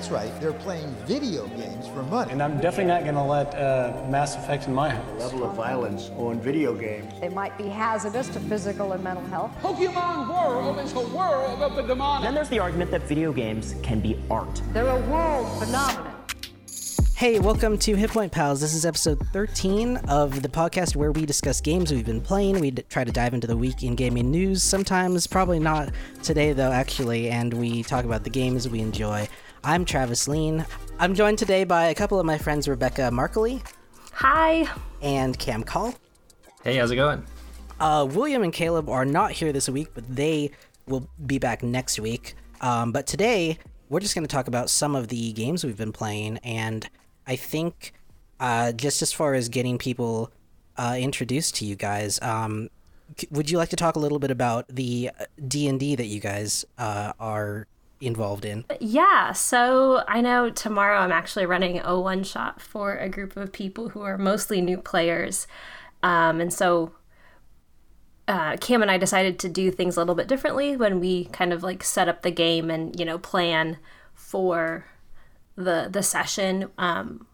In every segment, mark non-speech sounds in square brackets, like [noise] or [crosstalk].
That's right, they're playing video games for money. And I'm definitely not going to let uh, Mass Effect in my house. The level of violence on video games. They might be hazardous to physical and mental health. Pokemon World is a world of the demonic. Then there's the argument that video games can be art. They're a world phenomenon. Hey, welcome to Hit Point Pals. This is episode 13 of the podcast where we discuss games we've been playing. We d- try to dive into the week in gaming news, sometimes, probably not today though, actually, and we talk about the games we enjoy. I'm Travis Lean. I'm joined today by a couple of my friends, Rebecca Markley Hi. and Cam Call. Hey, how's it going? Uh, William and Caleb are not here this week, but they will be back next week. Um, but today, we're just going to talk about some of the games we've been playing, and I think uh, just as far as getting people uh, introduced to you guys, um, c- would you like to talk a little bit about the D and D that you guys uh, are involved in? Yeah, so I know tomorrow I'm actually running a one shot for a group of people who are mostly new players. Um, and so uh, Cam and I decided to do things a little bit differently when we kind of like set up the game and, you know, plan for the the session. Um,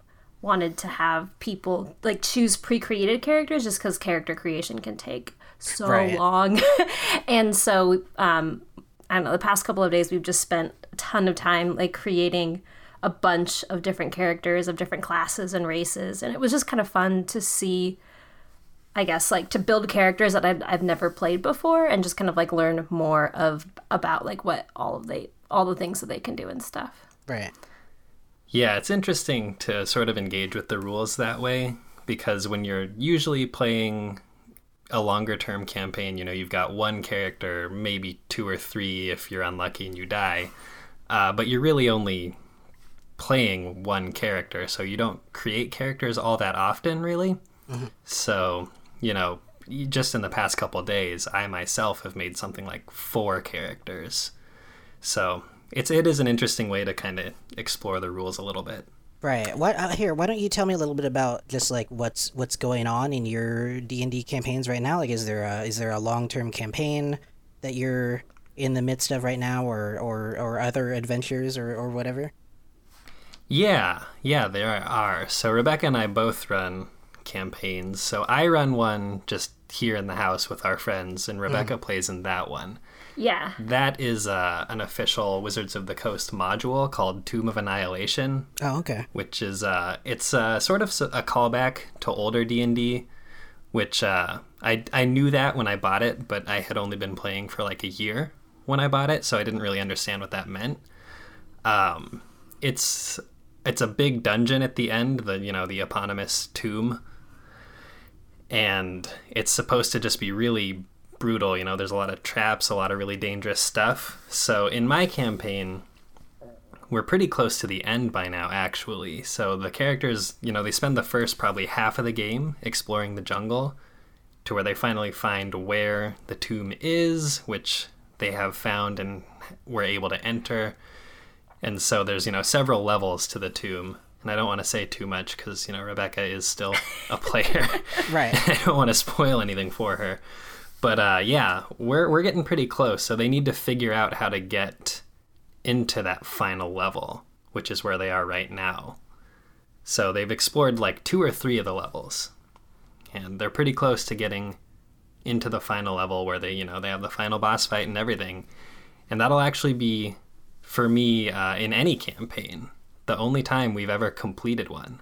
wanted to have people like choose pre-created characters just because character creation can take so Right. long [laughs] and so um i don't know the past couple of days we've just spent a ton of time like creating a bunch of different characters of different classes and races and it was just kind of fun to see i guess like to build characters that I've, I've never played before and just kind of like learn more of about like what all of they all the things that they can do and stuff Right. Yeah, it's interesting to sort of engage with the rules that way because when you're usually playing a longer term campaign, you know, you've got one character, maybe two or three if you're unlucky and you die, uh, but you're really only playing one character, so you don't create characters all that often, really. So, you know, just in the past couple days, I myself have made something like four characters. So it's it is an interesting way to kind of explore the rules a little bit. Right. What uh, here? Why don't you tell me a little bit about just like what's what's going on in your D and D campaigns right now? Like, is there a is there a long term campaign that you're in the midst of right now, or or or other adventures or or whatever? Yeah, yeah, there are. So Rebecca and I both run campaigns. So I run one just here in the house with our friends, and Rebecca plays in that one. Yeah That is uh, an official Wizards of the Coast module called Tomb of Annihilation. Oh, okay. which is uh, it's uh, sort of a callback to older D and D, which uh, I I knew that when I bought it, but I had only been playing for like a year when I bought it, so I didn't really understand what that meant. Um, it's it's a big dungeon at the end, the you know the eponymous tomb, and it's supposed to just be really brutal. You know, there's a lot of traps, a lot of really dangerous stuff. So in my campaign, we're pretty close to the end by now actually so the characters you know they spend the first probably half of the game exploring the jungle to where they finally find where the tomb is which they have found and were able to enter and so there's you know several levels to the tomb and i don't want to say too much because you know rebecca is still a [laughs] player Right. [laughs] I don't want to spoil anything for her. But uh, yeah, we're we're getting pretty close. So they need to figure out how to get into that final level, which is where they are right now. So they've explored like two or three of the levels, and they're pretty close to getting into the final level where they, you know, they have the final boss fight and everything. And that'll actually be, for me, uh, in any campaign, the only time we've ever completed one.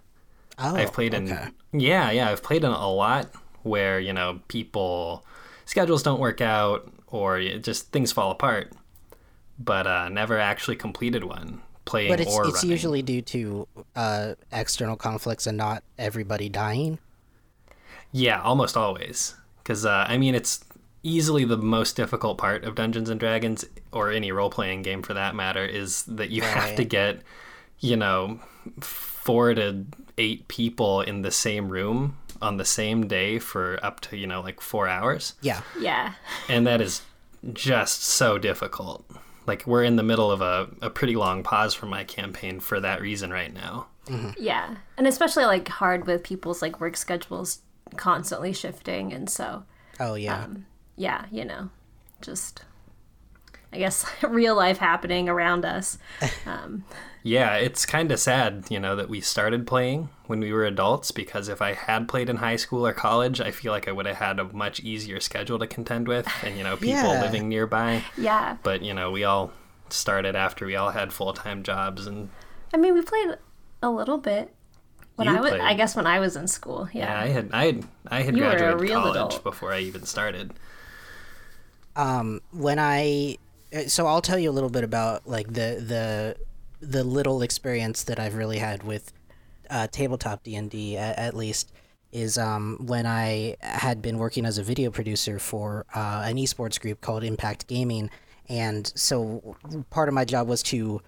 Oh, I've played in yeah, yeah, I've played in a lot where you know people schedules don't work out or just things fall apart, but uh, never actually completed one playing But it's or it's running. usually due to uh, external conflicts and not everybody dying. yeah, almost always because uh, I mean it's easily the most difficult part of Dungeons and Dragons or any role playing game for that matter is that you have to get you know four to eight people in the same room on the same day for up to you know like four hours Yeah. yeah and that is just so difficult like we're in the middle of a, a pretty long pause from my campaign for that reason right now mm-hmm. Yeah. And especially like hard with people's like work schedules constantly shifting and so Oh yeah. Um, yeah, you know, just I guess, [laughs] real life happening around us. Um, Yeah, it's kind of sad, you know, that we started playing when we were adults because if I had played in high school or college, I feel like I would have had a much easier schedule to contend with [laughs] and, you know, people Yeah. living nearby. yeah. But, you know, we all started after we all had full time jobs and I mean, we played a little bit when You I was, played. I guess, when I was in school. Yeah. yeah, I had I had I had You graduated real college adult. before I even started. um, when I so I'll tell you a little bit about like the the the little experience that I've really had with uh, tabletop D and D at least is um, when I had been working as a video producer for uh, an esports group called Impact Gaming, and so part of my job was to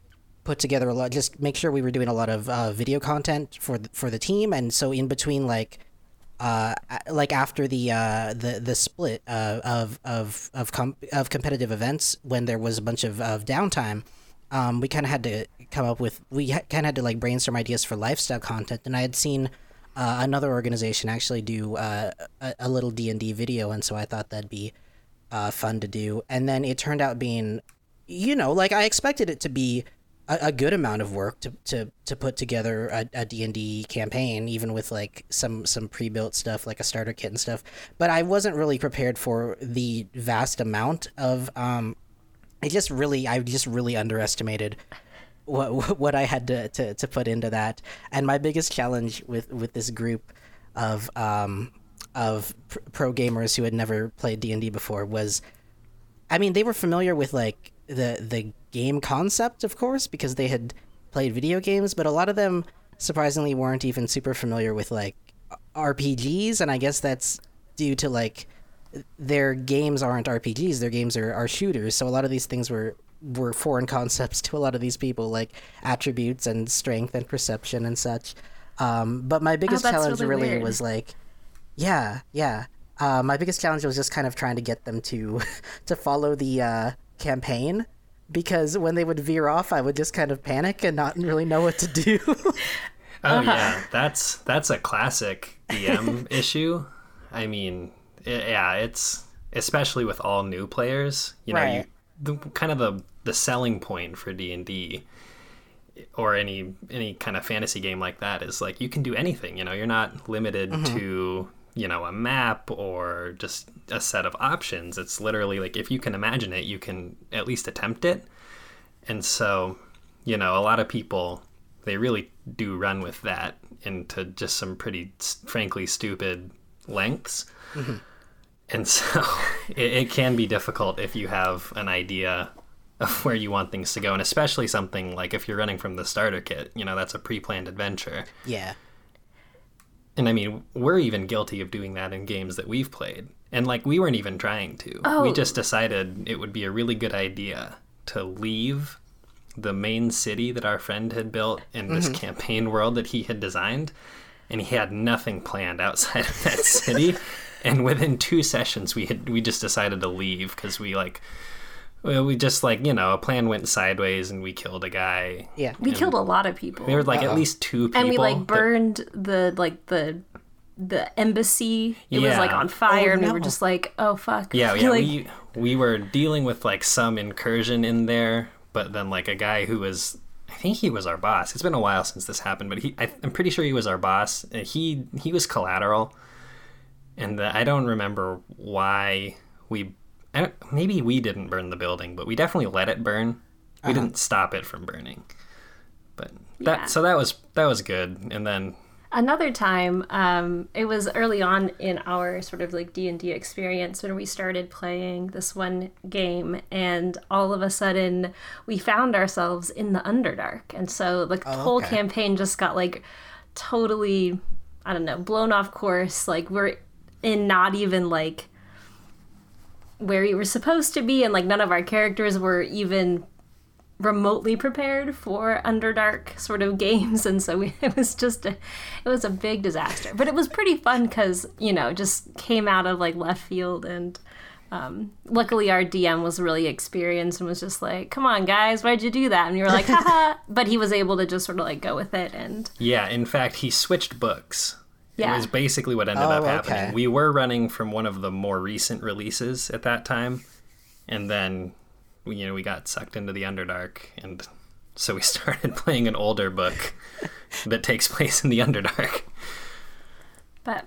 put together a lot, just make sure we were doing a lot of uh, video content for for the team, and so in between like uh, like after the uh, the the split uh, of of of com- of competitive events, when there was a bunch of, of downtime, um, we kind of had to come up with we ha- kind of had to like brainstorm ideas for lifestyle content. And I had seen uh, another organization actually do uh, a, a little D and D video, and so I thought that'd be uh, fun to do. And then it turned out being, you know, like I expected it to be a, a good amount of work to, to, to put together a, D&D campaign, even with like some, some pre-built stuff, like a starter kit and stuff. But I wasn't really prepared for the vast amount of, um, I just really, I just really underestimated what [laughs] what I had to, to, to put into that. And my biggest challenge with, with this group of um, of pr- pro gamers who had never played D and D before was, I mean, they were familiar with like the the game concept, of course, because they had played video games, but a lot of them surprisingly weren't even super familiar with like RPGs, and I guess that's due to like their games aren't RPGs; their games are, are shooters. So a lot of these things were were foreign [laughs] concepts to a lot of these people, like attributes and strength and perception and such. Um, but my biggest that's challenge really really was like, yeah, yeah. Uh, my biggest challenge was just kind of trying to get them to [laughs] to follow the uh, campaign because when they would veer off, I would just kind of panic and not really know what to do. Oh Uh-huh. yeah, that's that's a classic DM [laughs] issue. I mean, i yeah, it's especially with all new players. You know, you, the kind of the the selling point for D and D or any any kind of fantasy game like that is like you can do anything. You know, you're not limited to you know a map or just a set of options. It's literally like if you can imagine it, you can at least attempt it. And so, you know, a lot of people they really do run with that into just some pretty frankly stupid lengths. Mm-hmm. And [laughs] so it, it can be difficult if you have an idea of where you want things to go, and especially something like if you're running from the starter kit, you know, that's a pre planned adventure. yeah, And I mean, we're even guilty of doing that in games that we've played. And like, we weren't even trying to. Oh. We just decided it would be a really good idea to leave the main city that our friend had built in this mm-hmm. campaign world that he had designed. And he had nothing planned outside of that [laughs] city. and within two sessions, we had we just decided to leave because we like, we just like you know a plan went sideways and we killed a guy. yeah. we killed a lot of people. There were like at least two people. and we like that- burned the like the the embassy. It was like on fire, Oh, and we were just like, "Oh fuck!" Yeah, yeah. [laughs] like, we we were dealing with like some incursion in there, but then like a guy who was I think he was our boss. It's been a while since this happened, but he I, I'm pretty sure he was our boss. Uh, He he was collateral, and the, I don't remember why we. I don't, maybe we didn't burn the building, but we definitely let it burn. We didn't stop it from burning. But that Yeah. so that was that was good. And then another time um, it was early on in our sort of like d&d experience when we started playing this one game and all of a sudden we found ourselves in the underdark and so like the whole okay. campaign just got like totally i don't know blown off course like we're in not even like where we were supposed to be and like none of our characters were even remotely prepared for underdark sort of [laughs] games and so we, it was just a it was a big disaster. But it was pretty fun because you know just came out of like left field and um, luckily our dm was really experienced and was just like come on guys why'd you do that? And we were like [laughs] haha but he was able to just sort of like go with it and Yeah, in fact, he switched books. Yeah. It was basically what ended Oh, up happening. okay. We were running from one of the more recent releases at that time, and then we, you know we got sucked into the Underdark, and so we [laughs] started playing an older book [laughs] that takes place in the Underdark. But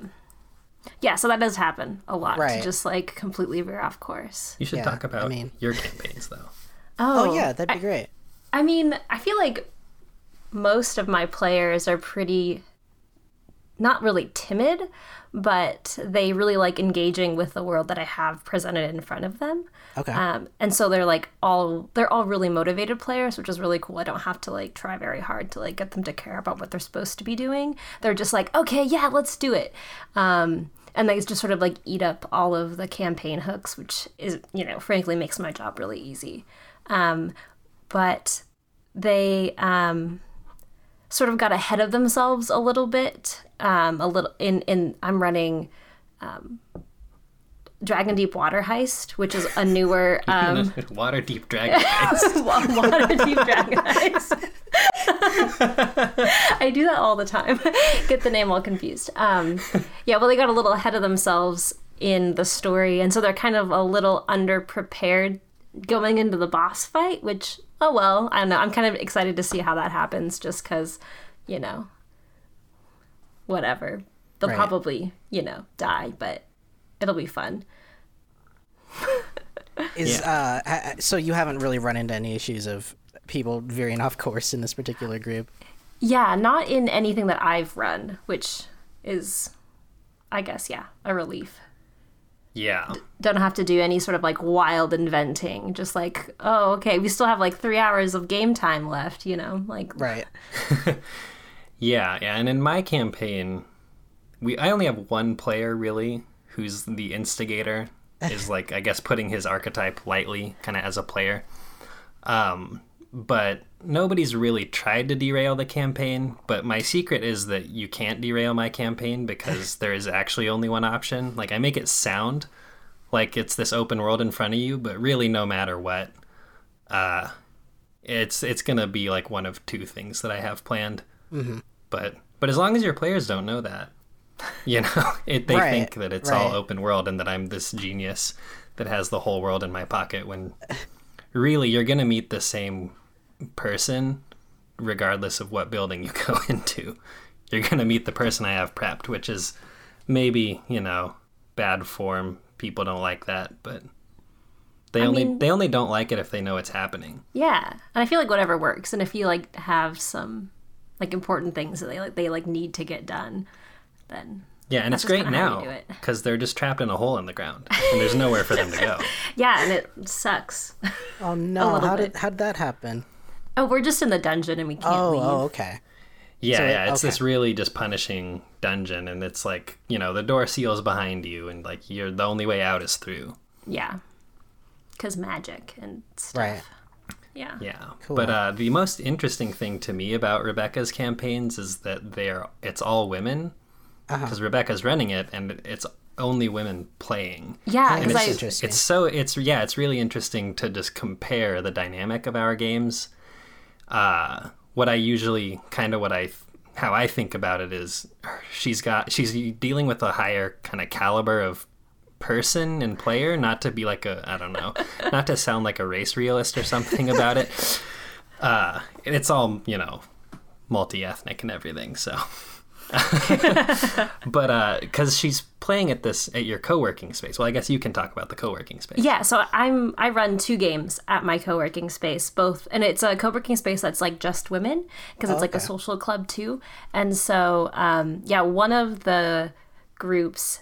yeah, so that does happen a lot. Right. To just like completely veer off course. You should Yeah, talk about I mean- your campaigns though. Oh, oh yeah, that'd be great. I mean, I feel like most of my players are pretty not really timid, but they really like engaging with the world that I have presented in front of them. Okay. Um, and so they're like all they're all really motivated players, which is really cool. I don't have to like try very hard to like get them to care about what they're supposed to be doing. They're just like, okay, yeah, let's do it. Um, and they just sort of like eat up all of the campaign hooks, which is you know frankly makes my job really easy. Um, but they um, sort of got ahead of themselves a little bit. Um, a little in in I'm running um, Dragon Deep Water Heist, which is a newer um, [laughs] [laughs] [laughs] Waterdeep Dragon Heist. Waterdeep Dragon Heist. I do that all the time. Get the name all confused. Um, yeah, well, they got a little ahead of themselves in the story, and so they're kind of a little underprepared going into the boss fight. Which, oh well, I don't know. I'm kind of excited to see how that happens, just because, you know, whatever. They'll Right. probably, you know, die, but it'll be fun. [laughs] Is uh, so you haven't really run into any issues of people veering off [laughs] course in this particular group? Yeah, not in anything that I've run, which is, I guess, yeah, a relief. Yeah. Don't have to do any sort of like wild inventing. Just like, oh, okay, we still have like three hours of game time left, you know? Like, Right. [laughs] Yeah, yeah, and in my campaign, we I only have one player really who's the instigator, [laughs] is like I guess putting his archetype lightly, kind of as a player. Um, but nobody's really tried to derail the campaign. But my secret is that you can't derail my campaign because there is actually only one option. Like I make it sound like it's this open world in front of you, but really, no matter what, uh, it's it's gonna be like one of two things that I have planned. Mm-hmm. But but as long as your players don't know that, [laughs] you know, [laughs] it, they Right, think that it's all open world and that I'm this genius that has the whole world in my pocket. When really you're gonna meet the same person regardless of what building you [laughs] go into. You're gonna meet the person I have prepped, which is maybe you know bad form. People don't like that, but they I only mean- they only don't like it if they know it's happening. yeah. And I feel like whatever works. And if you like have some like important things that they like, they like need to get done, then Yeah, and That's it's great kinda how you now because they're just trapped in a hole in the ground and there's nowhere for them to go. [laughs] yeah, and it sucks. Oh [laughs] no! How bit. did how did that happen? Oh, we're just in the dungeon and we can't Oh, leave. oh, okay. Yeah, So yeah, it's okay. this really just punishing dungeon, and it's like you know the door seals behind you, and like you're the only way out is through. Yeah. Because magic and stuff. Right. Yeah. Yeah, Cool. but uh, the most interesting thing to me about Rebecca's campaigns is that they're it's all women Uh-huh. because Rebecca's running it, and it's only women playing. Yeah, Oh, because that's I interesting. It's so it's yeah, it's really interesting to just compare the dynamic of our games. Uh, what I usually kind of what I how I think about it is she's got she's dealing with a higher kind of caliber of person and player, not to be like a I don't know, [laughs] not to sound like a race realist or something about it. [laughs] Uh, it's all you know, multi ethnic and everything. So. [laughs] but because she's playing at this at your co-working space well i guess you can talk about the co-working space yeah, so I'm I run two games at my co-working space, both and it's a co-working space that's like just women because it's like a social club too. And so um yeah, one of the groups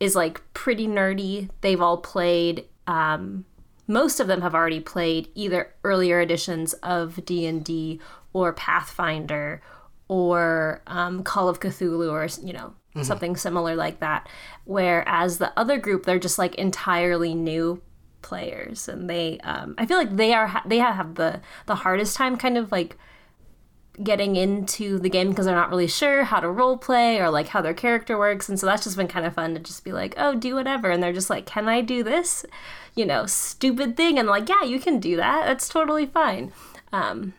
is like pretty nerdy. They've all played um most of them have already played either earlier editions of D&D or Pathfinder or um, Call of Cthulhu or you know something similar like that. Whereas the other group, they're just like entirely new players, and they um, I feel like they are ha- they have the the hardest time kind of like getting into the game because they're not really sure how to role play or like how their character works. And so that's just been kind of fun to just be like oh do whatever. And they're just like can i do this you know stupid thing? And like yeah you can do that. That's totally fine. Um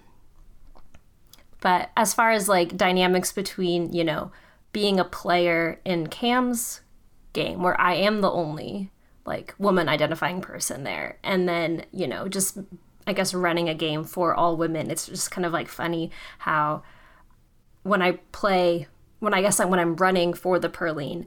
but as far as like dynamics between you know being a player in cam's game where i am the only like woman identifying person there. And then, you know, just I guess running a game for all women. It's just kind of like funny how when I play when I guess when I'm running for the Perline,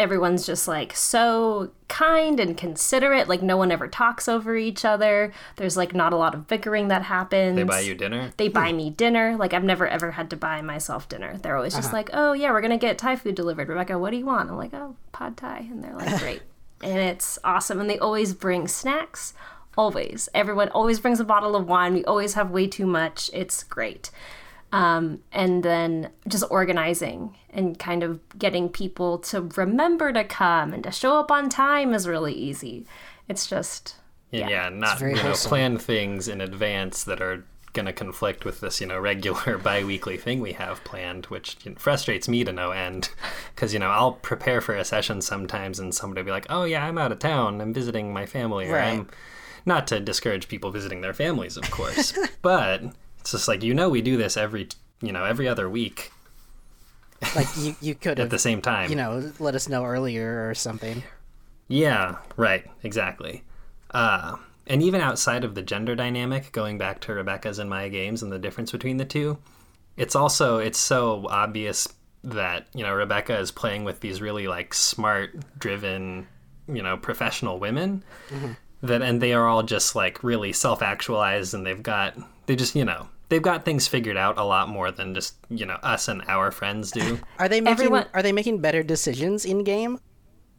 everyone's just like so kind and considerate. Like no one ever talks over each other. There's like not a lot of bickering that happens. They buy you dinner. They buy hmm. me dinner. Like I've never ever had to buy myself dinner. They're always just uh-huh. like, oh yeah, we're gonna get Thai food delivered. Rebecca, what do you want? I'm like, oh pad Thai, and they're like, [laughs] great. and it's awesome. And they always bring snacks. Always. Everyone always brings a bottle of wine. We always have way too much. It's great. Um, and then just organizing and kind of getting people to remember to come and to show up on time is really easy. It's just yeah, yeah not you know plan things in advance that are going to conflict with this you know [laughs] regular bi-weekly thing we have planned which you know, frustrates me to no end. [laughs] Because you know i'll prepare for a session sometimes and somebody will be like oh yeah i'm out of town. I'm visiting my family. Or Right. i'm not to discourage people visiting their families of course [laughs] but it's just like you know we do this every you know every other week Like you, you could [laughs] at the same time you know, let us know earlier or something. Yeah, right, exactly. Uh, and even outside of the gender dynamic, going back to Rebecca's and my games and the difference between the two, it's also it's so obvious that you know Rebecca is playing with these really like smart, driven, you know, professional women that, and they are all just like really self-actualized, and they've got they just you know they've got things figured out a lot more than just you know us and our friends do. [laughs] Are they making Everyone- are they making better decisions in game?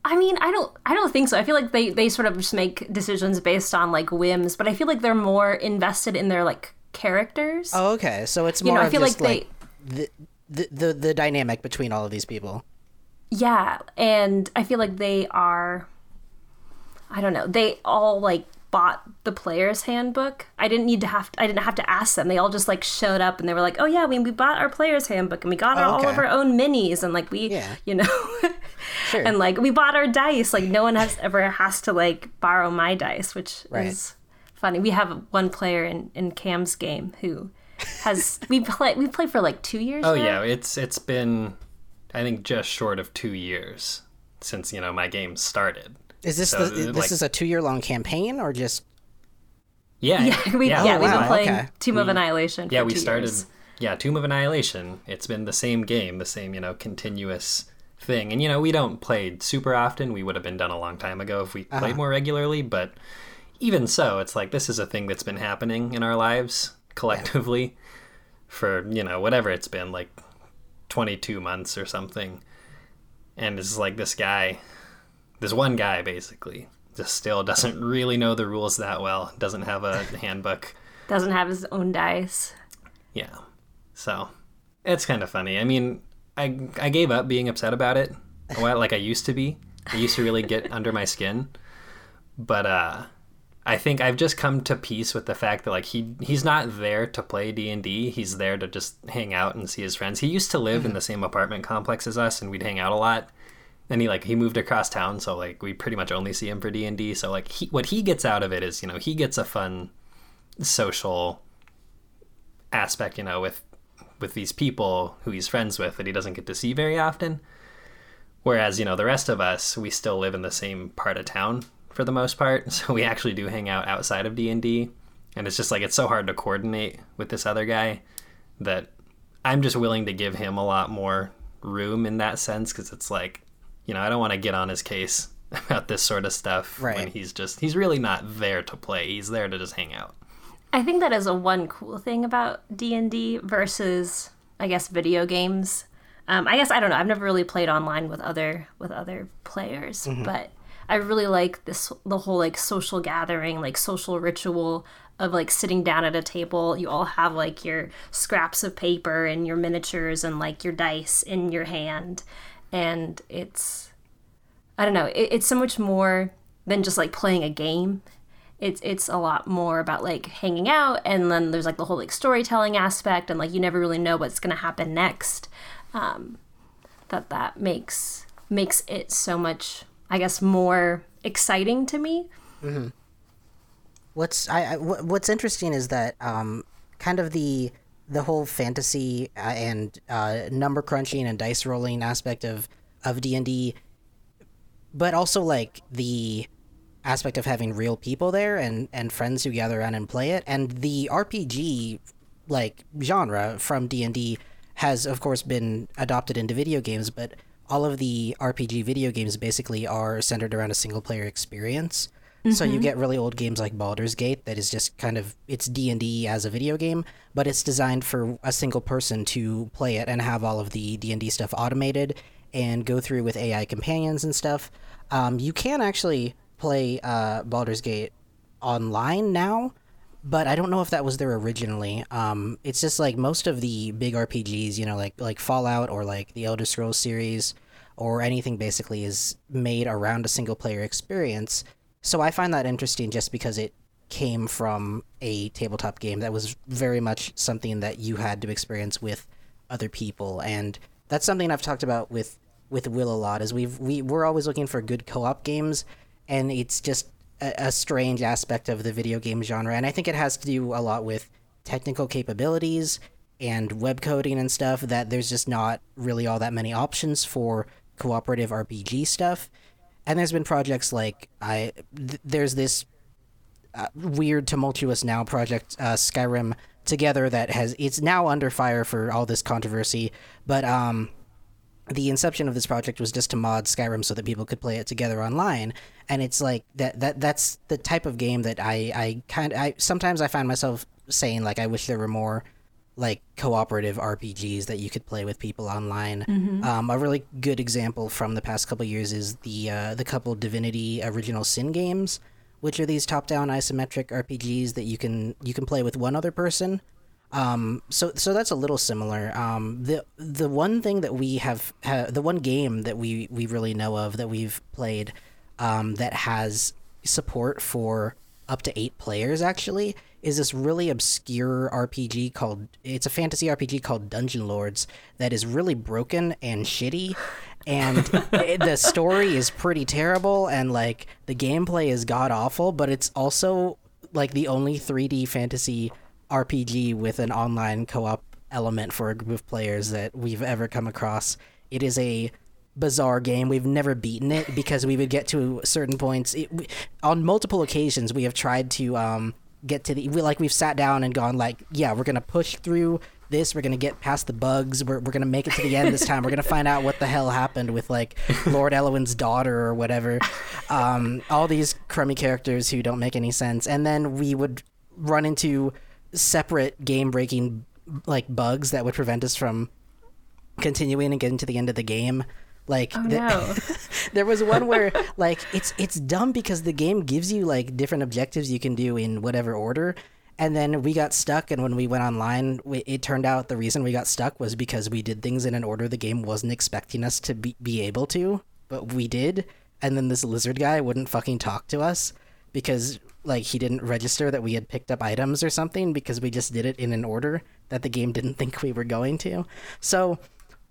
I mean, I don't I don't think so. I feel like they they sort of just make decisions based on like whims, but I feel like they're more invested in their like characters. Oh, okay. So it's You more know, I of feel just like like the, the the the dynamic between all of these people. Yeah, and I feel like they are I don't know. They all like bought the player's handbook. I didn't need to have I didn't have to ask them. They all just like showed up and they were like, "Oh yeah, we we bought our player's handbook and we got our, all of our own minis and like we, Yeah. you know, [laughs] Sure. and like we bought our dice. Like no one has ever has to like borrow my dice, which Right. is funny. We have one player in in Cam's game who has [laughs] we play we played for like 2 years Oh now? yeah, it's it's been I think just short of two years since you know my game started. Is this So, the, this like- is a two year long campaign or just Yeah, Yeah, we, yeah, yeah, we've wow, been playing okay. Tomb of Annihilation. For yeah. We two started. years. Yeah, Tomb of Annihilation. It's been the same game, the same you know continuous thing, and you know we don't play super often. We would have been done a long time ago if we Uh-huh. played more regularly, but even so, it's like this is a thing that's been happening in our lives collectively for you know whatever it's been like 22 months or something and it's like this guy this one guy basically just still doesn't really know the rules that well doesn't have a [laughs] handbook Doesn't have his own dice. yeah so it's kind of funny i mean i i gave up being upset about it while like i used to be i used to really get under my skin but uh I think I've just come to peace with the fact that like he he's not there to play D and D. He's there to just hang out and see his friends. He used to live in the same apartment complex as us, and we'd hang out a lot. And he like he moved across town, so like we pretty much only see him for D and D. So like he what he gets out of it is you know he gets a fun social aspect, you know, with with these people who he's friends with that he doesn't get to see very often. Whereas, you know, the rest of us, we still live in the same part of town for the most part, [laughs] so we actually do hang out outside of D&D, and it's just like it's so hard to coordinate with this other guy that I'm just willing to give him a lot more room in that sense cuz it's like, you know, I don't want to get on his case [laughs] about this sort of stuff when he's just he's really not there to play. He's there to just hang out. I think that is a one cool thing about D and D versus, I guess, video games. Um, I guess I don't know. I've never really played online with other with other players, but I really like this the whole like social gathering, like social ritual of like sitting down at a table. You all have like your scraps of paper and your miniatures and like your dice in your hand, and it's I don't know. It, it's so much more than just like playing a game. It's it's a lot more about like hanging out, and then there's like the whole like storytelling aspect, and like you never really know what's gonna happen next. Um, that that makes makes it so much, I guess, more exciting to me. What's I, I what's interesting is that um, kind of the the whole fantasy uh, and uh, number crunching and dice rolling aspect of of D and D, but also like the aspect of having real people there and and friends who gather around and play it. And the rpg like genre from d&d has of course been adopted into video games but all of the rpg video games basically are centered around a single player experience so you get really old games like Baldur's Gate that is just kind of it's D&D as a video game, but it's designed for a single person to play it and have all of the D&D stuff automated and go through with AI companions and stuff. Um, you can actually play uh, Baldur's Gate online now, but I don't know if that was there originally. Um, it's just like most of the big RPGs, you know, like like Fallout or like the Elder Scrolls series or anything basically is made around a single player experience. So I find that interesting just because it came from a tabletop game that was very much something that you had to experience with other people. And that's something I've talked about with with Will a lot is we've we we're always looking for good co-op games and it's just a, a strange aspect of the video game genre. And I think it has to do a lot with technical capabilities and web coding and stuff that there's just not really all that many options for cooperative RPG stuff and there's been projects like I th- there's this uh, weird tumultuous now project uh, Skyrim together that has it's now under fire for all this controversy. But um the inception of this project was just to mod Skyrim so that people could play it together online. And it's like that that that's the type of game that I I kind I sometimes I find myself saying like I wish there were more like cooperative RPGs that you could play with people online. Um, a really good example from the past couple years is the uh, the couple Divinity Original Sin games, which are these top-down isometric RPGs that you can you can play with one other person. Um, so so that's a little similar. Um, the the one thing that we have ha- the one game that we we really know of that we've played um, that has support for up to eight players actually is this really obscure RPG called it's a fantasy RPG called Dungeon Lords that is really broken and shitty and [laughs] it- the story is pretty terrible and like the gameplay is god awful but it's also like the only 3D fantasy RPG with an online co-op element for a group of players that we've ever come across. It is a bizarre game. We've never beaten it because we would get to certain points it, we, on multiple occasions. We have tried to um, get to the we, like we've sat down and gone like, yeah, we're gonna push through this. We're gonna get past the bugs. We're we're gonna make it to the end this time. We're gonna find out what the hell happened with like Lord Elwin's daughter or whatever. Um, all these crummy characters who don't make any sense, and then we would run into separate game breaking like bugs that would prevent us from continuing and getting to the end of the game. Like Oh the- no. [laughs] there was one where like it's it's dumb because the game gives you like different objectives you can do in whatever order. And then we got stuck and when we went online we, it turned out the reason we got stuck was because we did things in an order the game wasn't expecting us to be, be able to but we did. And then this lizard guy wouldn't fucking talk to us because like he didn't register that we had picked up items or something because we just did it in an order that the game didn't [laughs] think we were going to. So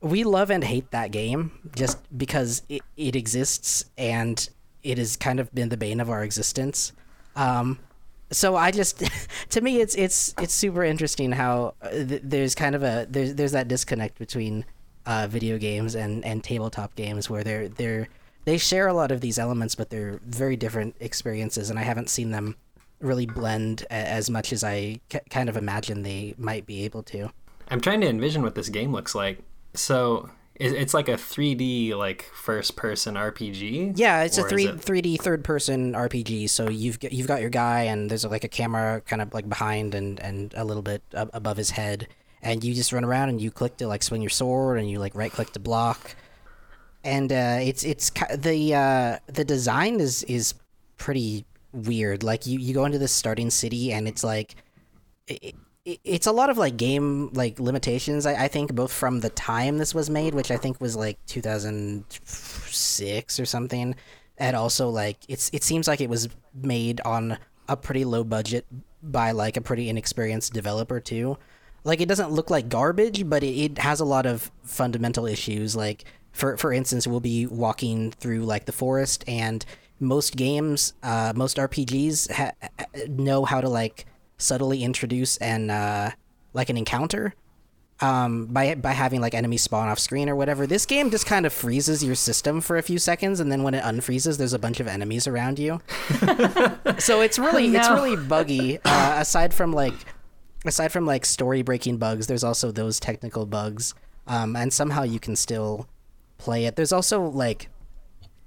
we love and hate that game just because it, it exists and it has kind of been the bane of our existence. Um, so I just, [laughs] to me, it's it's it's super interesting how uh, th- there's kind of a there's there's that disconnect between uh, video games and, and tabletop games where they're they're they share a lot of these elements, but they're very different experiences, and I haven't seen them really blend a- as much as I k- kind of imagine they might be able to. I'm trying to envision what this game looks like. So it's like a 3D like first person RPG. Yeah, it's a three it- three D third person RPG. So you've got, you've got your guy, and there's like a camera kind of like behind and and a little bit above his head, and you just run around and you click to like swing your sword, and you like right click to block, and uh, it's it's the uh, the design is is pretty weird. Like you you go into this starting city, and it's like. It, it's a lot of like game like limitations I, I think both from the time this was made which i think was like 2006 or something and also like it's it seems like it was made on a pretty low budget by like a pretty inexperienced developer too. Like it doesn't look like garbage but it, it has a lot of fundamental issues like for for instance we'll be walking through like the forest and most games uh most rpgs ha- know how to like subtly introduce an uh like an encounter um, by by having like enemies spawn off screen or whatever. This game just kind of freezes your system for a few seconds, and then when it unfreezes, there's a bunch of enemies around you. [laughs] so it's really Oh, it's really buggy. Uh, aside from like aside from like story breaking bugs, there's also those technical bugs, um, and somehow you can still play it. There's also like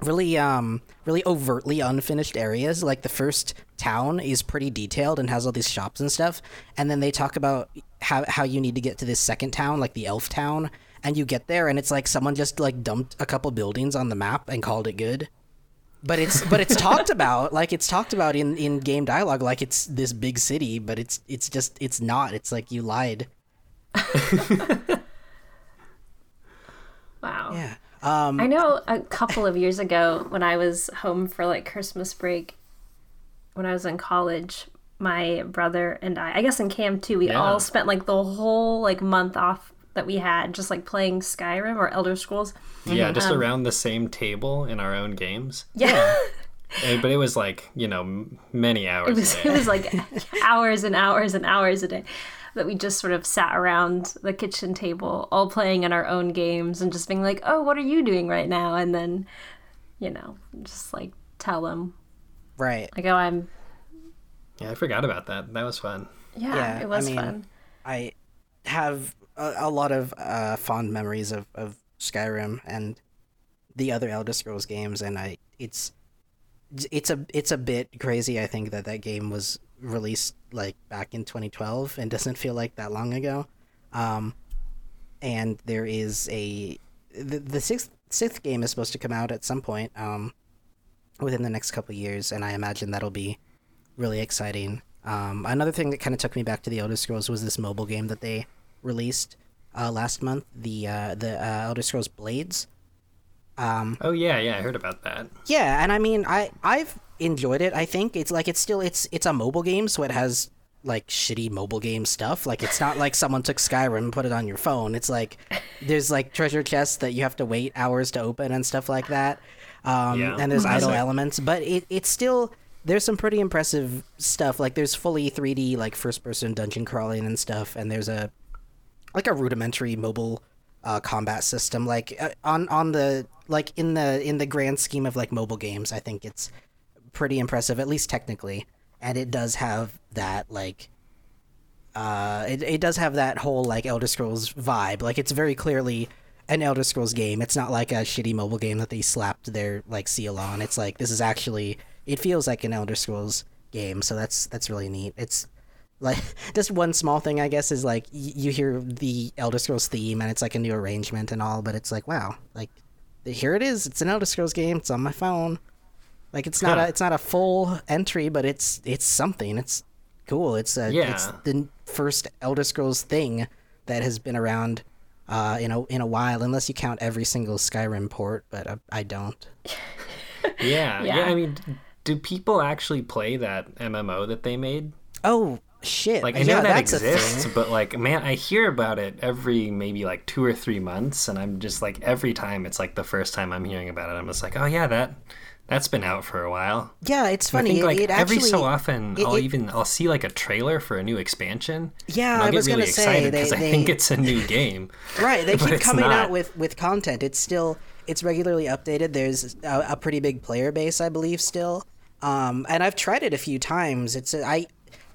really um really overtly unfinished areas. Like the first town is pretty detailed and has all these shops and stuff. And then they talk about how how you need to get to this second town like the elf town. And you get there and it's like someone just like dumped a couple buildings on the map and called it good. But it's but it's talked [laughs] about like it's talked about in in game dialogue like it's this big city but it's it's just it's not. It's like you lied. [laughs] Wow. yeah um I know a couple of years ago when I was home for like Christmas break, when I was in college, my brother and I, I guess in Cam too, we Yeah. all spent like the whole like month off that we had just like playing Skyrim or Elder Scrolls. Yeah, just Um, around the same table in our own games. Yeah. Eh, [laughs] But it was like, you know, many hours it was a it was like [laughs] hours and hours and hours a day that we just sort of sat around the kitchen table all playing in our own games and just being like oh what are you doing right now and then you know just like tell them right like oh i'm Yeah, I forgot about that. That was fun. yeah, Yeah, it was I mean, fun I have a, a lot of uh, fond memories of, of Skyrim and the other Elder Scrolls games, and I it's it's a it's a bit crazy. I think that that game was released like back in 2012 and doesn't feel like that long ago. Um, and there is a the, the sixth sixth game is supposed to come out at some point um, within the next couple years, and I imagine that'll be really exciting. Um, another thing that kind of took me back to the Elder Scrolls was this mobile game that they released uh, last month, the uh, the uh, Elder Scrolls Blades. Um, Oh yeah, yeah, I heard about that. yeah, and I mean, I I've enjoyed it. I think it's like it's still it's it's a mobile game, so it has like shitty mobile game stuff. Like it's not like someone took Skyrim and put it on your phone. It's like there's like treasure chests that you have to wait hours to open and stuff like that. Um, Yeah. and there's idle it. elements, but it it's still there's some pretty impressive stuff. Like there's fully 3D like first person dungeon crawling and stuff, and there's a like a rudimentary mobile uh, combat system like uh, on on the like in the in the grand scheme of like mobile games i think it's pretty impressive at least technically. And it does have that like uh it, it does have that whole like elder scrolls vibe. Like it's very clearly an elder scrolls game. It's not like a shitty mobile game that they slapped their like seal on. It's like this is actually it feels like an elder scrolls game. So that's that's really neat. It's like [laughs] just one small thing i guess is like y- you hear the elder scrolls theme and it's like a new arrangement and all but it's like wow like here it is it's an elder scrolls game it's on my phone like it's not Huh. a it's not a full entry but it's it's something it's cool it's a it's Yeah. the first elder scrolls thing that has been around uh in a in a while unless you count every single skyrim port but i, I don't Yeah, [laughs] yeah, Yeah. I mean, do people actually play that MMO that they made? oh shit Like I yeah, know that that's a thing. exists, but like man, I hear about it every maybe like two or three months, and I'm just like every time it's like the first time I'm hearing about it, I'm just like, oh yeah, that that's been out for a while. yeah it's I funny think like it every actually, so often it- I'll even I'll see like a trailer for a new expansion. Yeah, I get was really gonna say, excited because I think it's a new game. [laughs] Right, they [laughs] keep coming not. out with with content. It's still it's regularly updated. There's a, a pretty big player base, I believe, still. Um, and I've tried it a few times. It's a, I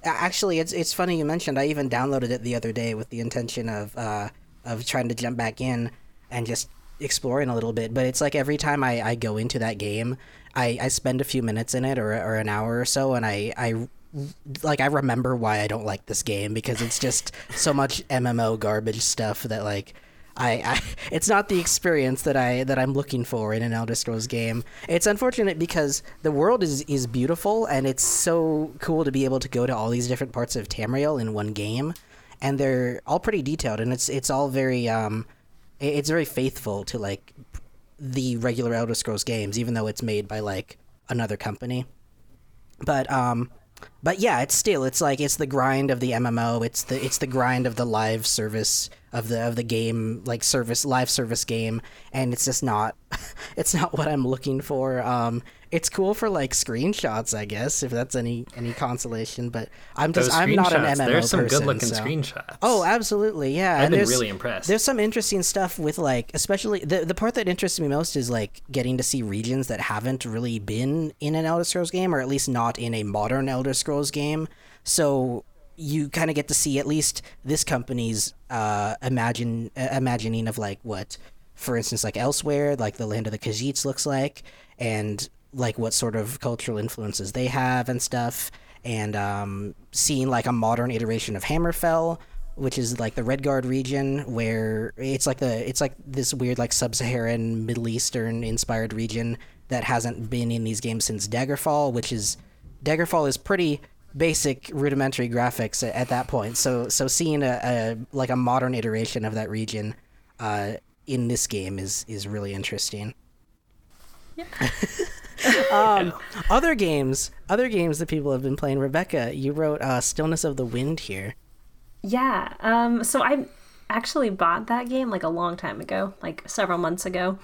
actually it's it's funny you mentioned. I even downloaded it the other day with the intention of uh, of trying to jump back in and just exploring a little bit. But it's like every time I, I go into that game, I, I spend a few minutes in it or or an hour or so, and I I like I remember why I don't like this game because it's just so much MMO garbage stuff that like I, I it's not the experience that I that I'm looking for in an Elder Scrolls game. It's unfortunate because the world is is beautiful and it's so cool to be able to go to all these different parts of Tamriel in one game and they're all pretty detailed and it's it's all very um it's very faithful to like the regular Elder Scrolls games even though it's made by like another company but um but yeah it's still it's like it's the grind of the mmo it's the it's the grind of the live service of the of the game like service live service game and it's just not [laughs] it's not what i'm looking for um it's cool for like screenshots, I guess, if that's any any consolation. But I'm just Those I'm not an MMO there's some person, good-looking so- screenshots. Oh, absolutely, yeah. I've and been really impressed. There's some interesting stuff with like, especially the the part that interests me most is like getting to see regions that haven't really been in an Elder Scrolls game, or at least not in a modern Elder Scrolls game. So you kind of get to see at least this company's uh, imagine uh, imagining of like what, for instance, like elsewhere, like the land of the Khajiits looks like, and like what sort of cultural influences they have and stuff, and um, seeing like a modern iteration of Hammerfell, which is like the Redguard region, where it's like the it's like this weird like sub-Saharan Middle Eastern inspired region that hasn't been in these games since Daggerfall, which is Daggerfall is pretty basic rudimentary graphics at, at that point. So so seeing a, a like a modern iteration of that region uh, in this game is is really interesting. [laughs] [laughs] um, other games, other games that people have been playing. Rebecca, you wrote uh, "Stillness of the Wind" here. Yeah. Um, so I actually bought that game like a long time ago, like several months ago.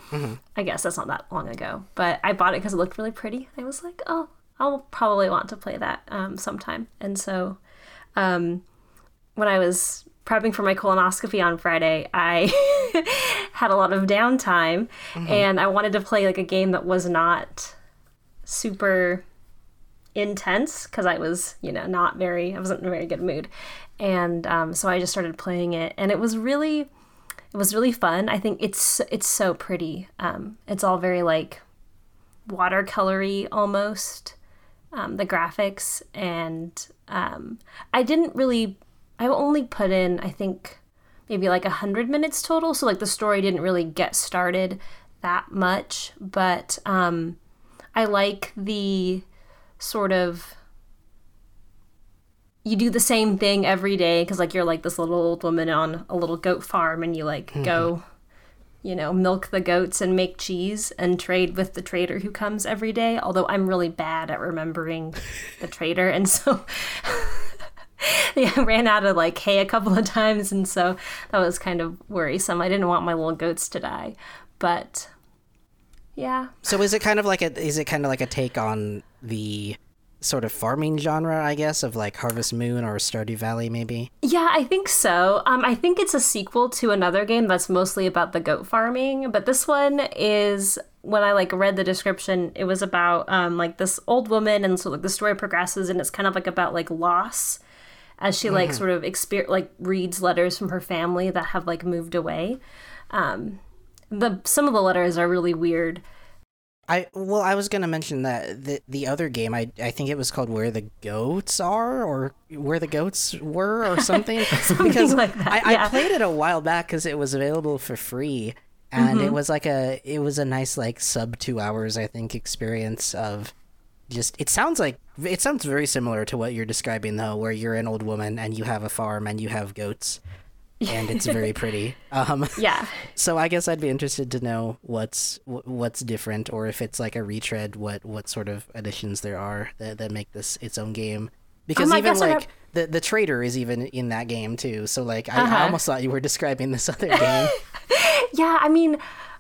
I guess that's not that long ago, but I bought it because it looked really pretty. I was like, oh, I'll probably want to play that um, sometime. And so um, when I was prepping for my colonoscopy on Friday, I [laughs] had a lot of downtime and I wanted to play like a game that was not super intense because I was, you know, not very, I wasn't in a very good mood. And um, so I just started playing it and it was really, it was really fun. I think it's, it's so pretty. Um, it's all very like watercolory almost, um, the graphics. And um, I didn't really, I only put in, I think, maybe like a hundred minutes total. So like the story didn't really get started that much, but um, I like the sort of you do the same thing every day because like you're like this little old woman on a little goat farm and you like go you know milk the goats and make cheese and trade with the trader who comes every day although i'm really bad at remembering the trader. And so [laughs] yeah, I ran out of like hay a couple of times. And so that was kind of worrisome. I didn't want my little goats to die. But yeah. So is it kind of like a is it kind of like a take on the sort of farming genre, I guess, of like Harvest Moon or Stardew Valley, maybe? Yeah, I think so. Um, I think it's a sequel to another game that's mostly about the goat farming, but this one is when I like read the description, it was about um, like this old woman, and so like the story progresses, and it's kind of like about like loss as she like sort of exper- like reads letters from her family that have like moved away. Um, the some of the letters are really weird. I well, I was gonna mention that the the other game, I I think it was called Where the Goats Are or Where the Goats Were or [laughs] something. because like that, I, yeah. I played it a while back because it was available for free, and Mm-hmm. it was like a it was a nice like sub two hours I think experience of just it sounds like it sounds very similar to what you're describing though, where you're an old woman and you have a farm and you have goats. And it's very [laughs] pretty. Um, Yeah. [laughs] so I guess I'd be interested to know what's what's different, or if it's like a retread, what what sort of additions there are that, that make this its own game. Because Um, even like have- the the trader is even in that game too. So like I, I Uh-huh. almost thought you were describing this other game. [laughs] Yeah, I mean,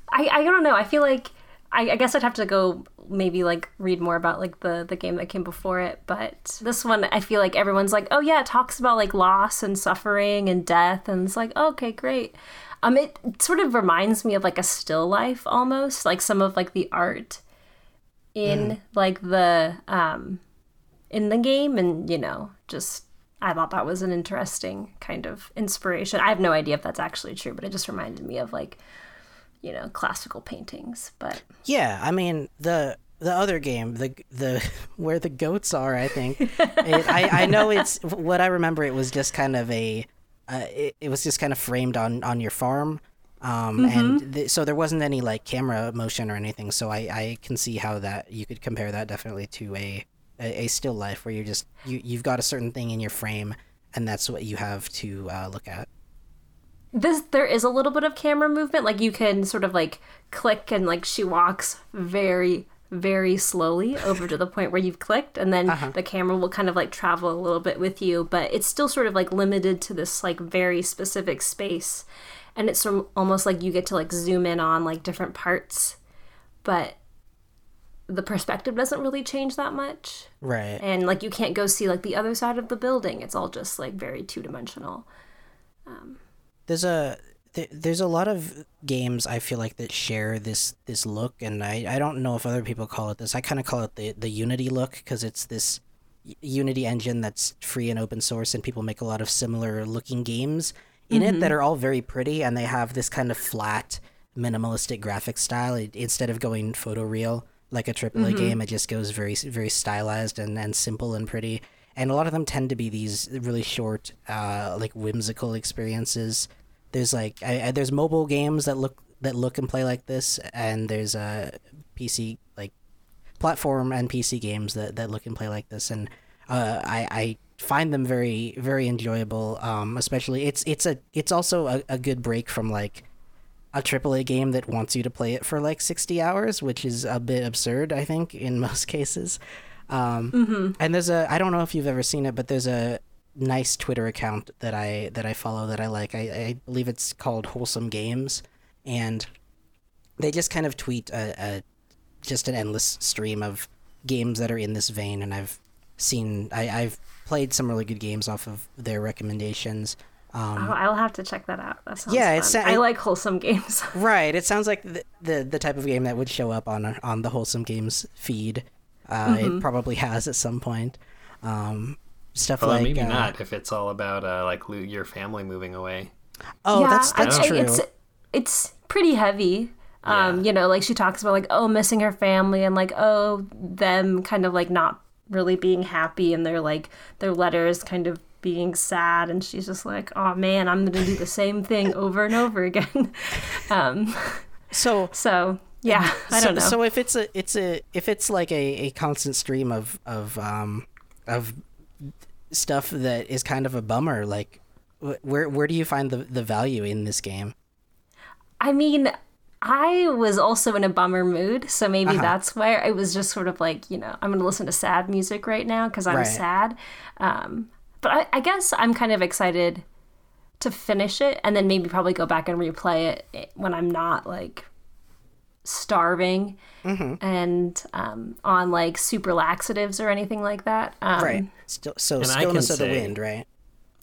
I, I don't know. I feel like I, I guess I'd have to go maybe like read more about like the the game that came before it. But this one, I feel like everyone's like, oh yeah, it talks about like loss and suffering and death, and it's like, oh, okay, great. Um, it sort of reminds me of like a still life almost, like some of like the art in like the um in the game, and you know, just I thought that was an interesting kind of inspiration. I have no idea if that's actually true, but it just reminded me of like, you know, classical paintings. But yeah, I mean the the other game, the the [laughs] where the goats are. I think it, I I know it's what I remember. It was just kind of a uh, it, it was just kind of framed on on your farm. Um, and th- so there wasn't any like camera motion or anything. So I, I can see how that you could compare that definitely to a, a, a still life where you're just you you've got a certain thing in your frame and that's what you have to uh, look at. This there is a little bit of camera movement. Like you can sort of like click and like she walks very very slowly over to the point where you've clicked and then uh-huh. the camera will kind of like travel a little bit with you but it's still sort of like limited to this like very specific space and it's sort of almost like you get to like zoom in on like different parts but the perspective doesn't really change that much. Right. And like you can't go see like the other side of the building. It's all just like very two dimensional. Um, there's a there, there's a lot of games I feel like that share this this look, and I, I don't know if other people call it this. I kind of call it the the Unity look because it's this Unity engine that's free and open source, and people make a lot of similar looking games in it that mm-hmm. are all very pretty, and they have this kind of flat minimalistic graphic style. It, instead of going photoreal like a AAA mm-hmm. game, it just goes very very stylized and, and simple and pretty. And a lot of them tend to be these really short, uh, like whimsical experiences. There's like I, I, there's mobile games that look that look and play like this, and there's a uh, PC like platform and PC games that, that look and play like this, and uh, I, I find them very very enjoyable. Um, especially it's it's a it's also a, a good break from like a AAA game that wants you to play it for like sixty hours, which is a bit absurd, I think, in [laughs] most cases. Um, And there's a I don't know if you've ever seen it, but there's a nice Twitter account that I that I follow that I like. I, I believe it's called Wholesome Games, and they just kind of tweet a, a just an endless stream of games that are in this vein, and I've seen I, I've played some really good games off of their recommendations. Um, Oh, I'll have to check that out. That sounds Yeah, it's- I like wholesome games. [laughs] Right. It sounds like the, the the type of game that would show up on on the Wholesome Games feed. Uh, It probably has at some point. Um, stuff Well, like maybe uh, not if it's all about uh, like lo- your family moving away. Oh, yeah, that's that's I'd say true. It's it's pretty heavy. Um, you know, like she talks about like oh missing her family and like oh them kind of like not really being happy and their like their letters kind of being sad and she's just like oh man I'm gonna do the same thing over and over again. [laughs] um, So so yeah, I so, don't know. So if it's a it's a if it's like a, a constant stream of of um of stuff that is kind of a bummer, like where where do you find the the value in this game? I mean, I was also in a bummer mood, so maybe Uh-huh. that's where it was just sort of like, you know, I'm going to listen to sad music right now because I'm Right. sad. Um, but I, I guess I'm kind of excited to finish it and then maybe probably go back and replay it when I'm not like starving Mm-hmm. and um, on like super laxatives or anything like that. Um, Right. Still, so And stillness can of the wind, right?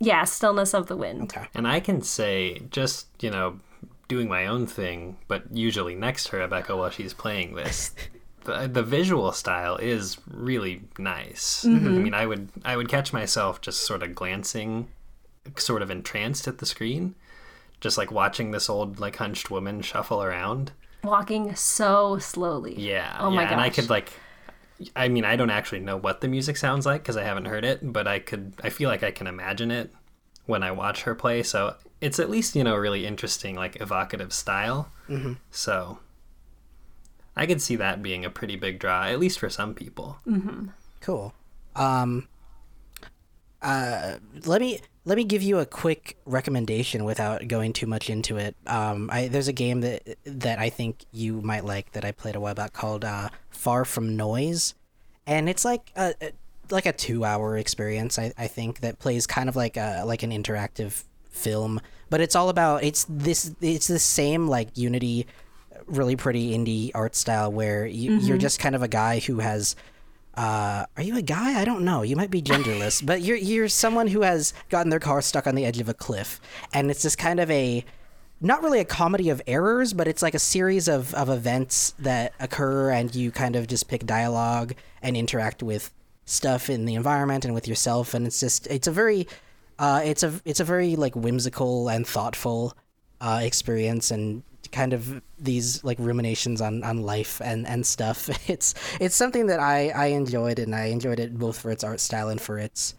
Yeah, stillness of the wind. Okay. And I can say, just, you know, doing my own thing, but usually next to Rebecca while she's playing this, [laughs] the, the visual style is really nice. I mean, I would I would catch myself just sort of glancing, sort of entranced at the screen, just like watching this old like hunched woman shuffle around. Walking so slowly. Yeah, Oh yeah, my gosh. and I could like. I mean, I don't actually know what the music sounds like because I haven't heard it, but I could. I feel like I can imagine it when I watch her play. So it's at least you know a really interesting, like evocative style. Mm-hmm. So I could see that being a pretty big draw, at least for some people. Cool. Um, uh, let me let me give you a quick recommendation without going too much into it. Um, I, there's a game that that I think you might like that I played a while back called uh, Far From Noise, and it's like a, a like a two hour experience. I, I think that plays kind of like a like an interactive film, but it's all about it's this it's the same like Unity really pretty indie art style where you, you're just kind of a guy who has uh, are you a guy? I don't know. You might be genderless, but you're you're someone who has gotten their car stuck on the edge of a cliff, and it's this kind of a not really a comedy of errors, but it's like a series of, of events that occur, and you kind of just pick dialogue and interact with stuff in the environment and with yourself, and it's just it's a very uh, it's a it's a very like whimsical and thoughtful uh, experience and kind of these like ruminations on, on life and, and stuff. [laughs] It's it's something that I, I enjoyed and I enjoyed it both for its art style and for its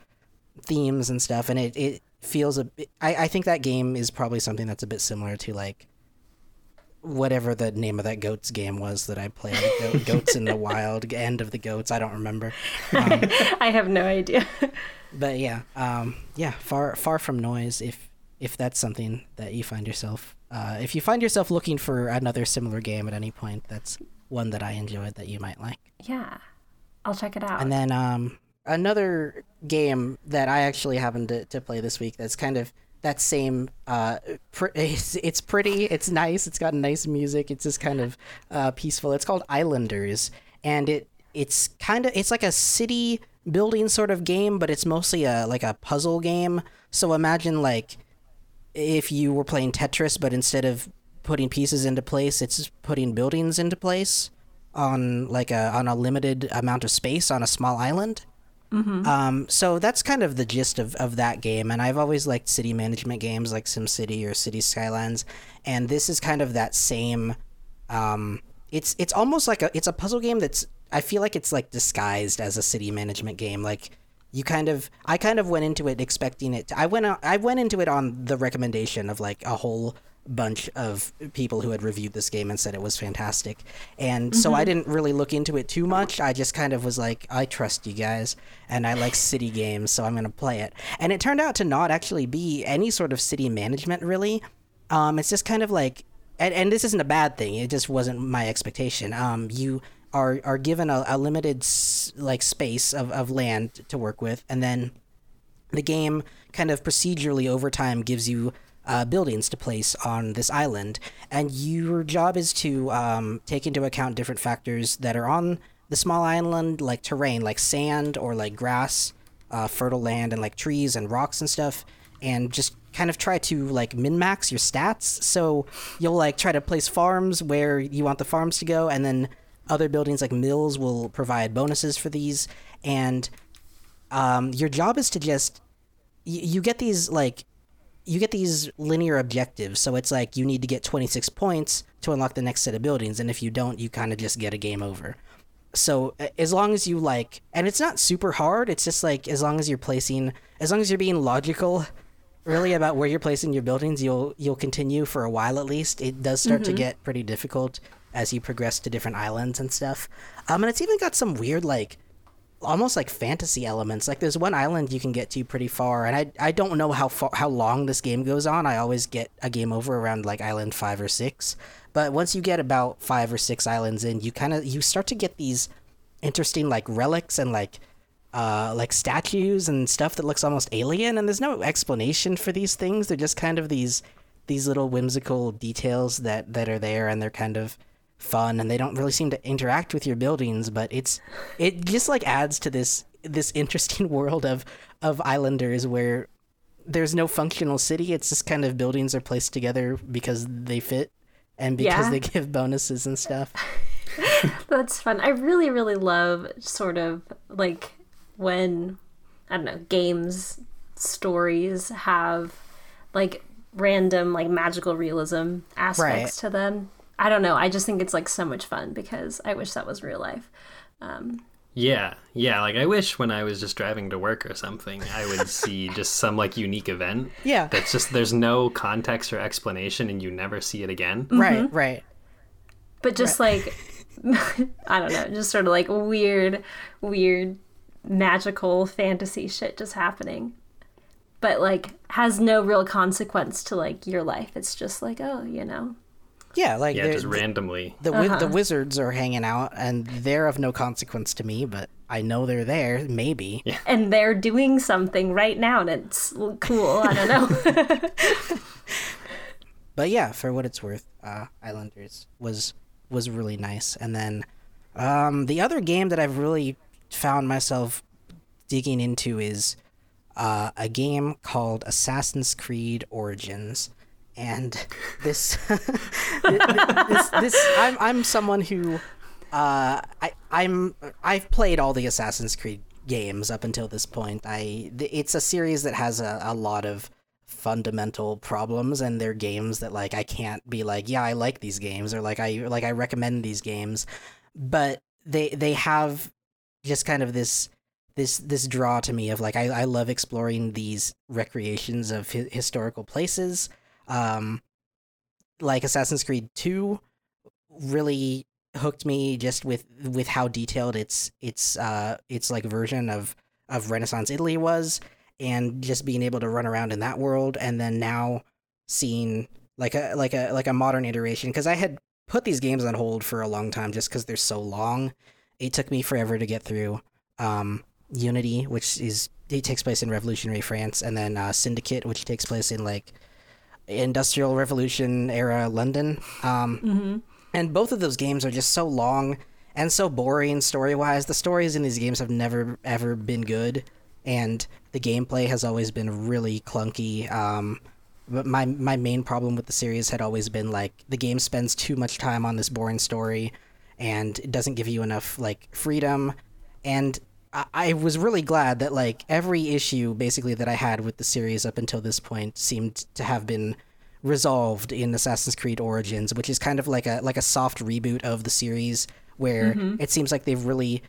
themes and stuff. And it, it feels a bit, I, I think that game is probably something that's a bit similar to like whatever the name of that goats game was that I played. Go- [laughs] goats in the wild, end of the goats. I don't remember. Um, [laughs] I have no idea. but yeah, um, yeah, far far from noise. If if that's something that you find yourself, uh, if you find yourself looking for another similar game at any point, that's one that I enjoyed that you might like. yeah. I'll check it out. And then um, another game that I actually happened to, to play this week that's kind of that same uh pr- [laughs] it's, it's pretty it's nice it's got nice music it's just kind of uh peaceful it's called islanders and it it's kind of it's like a city building sort of game, but it's mostly a like a puzzle game. So imagine like if you were playing Tetris, but instead of putting pieces into place, it's putting buildings into place on like a on a limited amount of space on a small island. Um, so that's kind of the gist of, of that game, and I've always liked city management games like SimCity or City Skylines, and this is kind of that same. Um, it's it's almost like a it's a puzzle game that's I feel like it's like disguised as a city management game. Like you kind of I kind of went into it expecting it. To, I went I went into it on the recommendation of like a whole bunch of people who had reviewed this game and said it was fantastic. And so I didn't really look into it too much. I just kind of was like, I trust you guys and I like city games, so I'm going to play it. And it turned out to not actually be any sort of city management really. Um, it's just kind of like and, and this isn't a bad thing. It just wasn't my expectation. Um, you are are given a, a limited s- like space of, of land to work with, and then the game kind of procedurally over time gives you uh, buildings to place on this island, and your job is to um, take into account different factors that are on the small island, like terrain, like sand or like grass, uh, fertile land, and like trees and rocks and stuff, and just kind of try to like min max your stats. So you'll like try to place farms where you want the farms to go, and then other buildings like mills will provide bonuses for these, and um, your job is to just you, you get these like you get these linear objectives. So it's like you need to get 26 points to unlock the next set of buildings. And if you don't you kind of just get a game over. So as long as you like and it's not super hard. It's just like as long as you're placing as long as you're being logical really about where you're placing your buildings you'll you'll continue for a while at least it does start to get pretty difficult as you progress to different islands and stuff um and it's even got some weird like almost like fantasy elements. Like there's one island you can get to pretty far, and I I don't know how far how long this game goes on. I always get a game over around like island five or six, but once you get about five or six islands in, you kind of you start to get these interesting like relics and like uh like statues and stuff that looks almost alien, and there's no explanation for these things. They're just kind of these these little whimsical details that that are there, and they're kind of fun and they don't really seem to interact with your buildings but it's it just like adds to this this interesting [laughs] world of of islanders where there's no functional city it's just kind of buildings are placed together because they fit and because Yeah. they give bonuses and stuff [laughs] That's fun. I really, really love sort of like when I don't know games stories have like random like magical realism aspects to them. I don't know. I just think it's like so much fun because I wish that was real life. Um, Yeah, yeah. Like I wish when I was just driving to work or something, I would [laughs] see just some like unique event. Yeah. That's just there's no context or explanation, and you never see it again. right right but just like [laughs] I don't know, just sort of like weird, weird, magical fantasy shit just happening. But like has no real consequence to like your life. It's just like, oh, you know. yeah like Yeah, just randomly. the wi- the wizards are hanging out and they're of no consequence to me but i know they're there maybe yeah. [laughs] And they're doing something right now and it's cool. I don't know. [laughs] but yeah, for what it's worth, uh, Islanders was was really nice. And then um, the other game that I've really found myself digging into is uh, a game called Assassin's Creed Origins. And [laughs] this, [laughs] this, this, I'm, I'm someone who, uh, I, I'm, I've played all the Assassin's Creed games up until this point. I, it's a series that has a, a lot of fundamental problems and they're games that like I can't be like yeah I like these games or like I like I recommend these games but they they have just kind of this this this draw to me of like I, I love exploring these recreations of hi- historical places um like Assassin's Creed 2 really hooked me just with with how detailed its its uh its like version of of Renaissance Italy was and just being able to run around in that world and then now seeing like a like a like a modern iteration because I had put these games on hold for a long time just because they're so long. It took me forever to get through um, Unity, which is it takes place in revolutionary France, and then uh, Syndicate, which takes place in like Industrial Revolution era London. Um, And both of those games are just so long and so boring story wise. The stories in these games have never ever been good, and the gameplay has always been really clunky. Um, but my my main problem with the series had always been like the game spends too much time on this boring story, and it doesn't give you enough like freedom. And I, I was really glad that like every issue basically that I had with the series up until this point seemed to have been resolved in Assassin's Creed Origins, which is kind of like a like a soft reboot of the series where it seems like they've really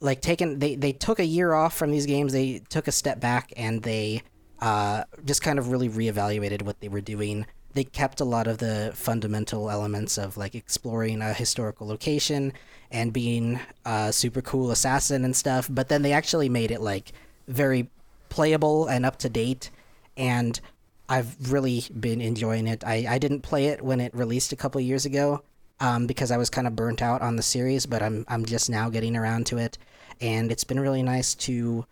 like taken they they took a year off from these games they took a step back and they uh just kind of really reevaluated what they were doing they kept a lot of the fundamental elements of like exploring a historical location and being a super cool assassin and stuff but then they actually made it like very playable and up to date and I've really been enjoying it. I, I didn't play it when it released a couple years ago um, because I was kind of burnt out on the series, but I'm I'm just now getting around to it, and it's been really nice to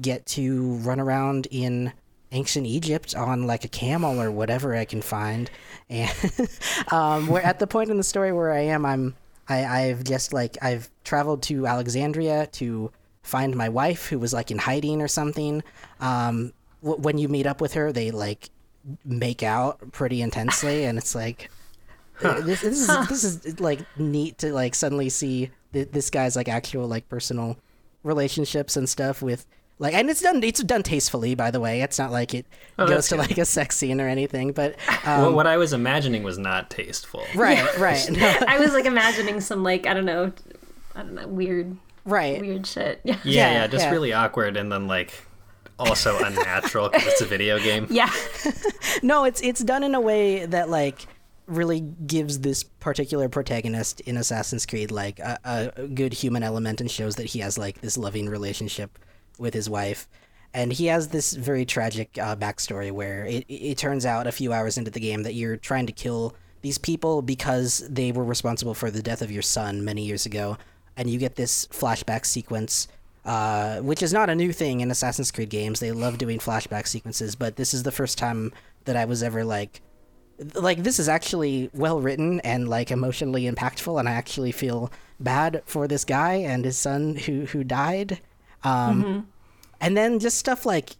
get to run around in ancient Egypt on like a camel or whatever I can find, and [laughs] um, we're at the point in the story where I am. I'm I, I've just like I've traveled to Alexandria to find my wife who was like in hiding or something. Um, w- when you meet up with her, they like make out pretty intensely, and it's like this, this is this is like neat to like suddenly see th- this guy's like actual like personal relationships and stuff with like and it's done it's done tastefully by the way it's not like it Oh, goes to good. like a sex scene or anything but [laughs] um, well, what I was imagining was not tasteful. [laughs] right right [laughs] no, I was like imagining some like I don't know, I don't know, weird, right weird shit. Yeah. Yeah, Yeah, yeah, just yeah. really awkward and then like also unnatural because it's a video game. Yeah. no it's it's done in a way that like really gives this particular protagonist in assassin's creed like a, a good human element and shows that he has like this loving relationship with his wife and he has this very tragic uh, backstory where it, it turns out a few hours into the game that you're trying to kill these people because they were responsible for the death of your son many years ago and you get this flashback sequence uh, which is not a new thing in Assassin's Creed games. They love doing flashback sequences, but this is the first time that I was ever like, like this is actually well written and like emotionally impactful, and I actually feel bad for this guy and his son who who died. Um, And then just stuff like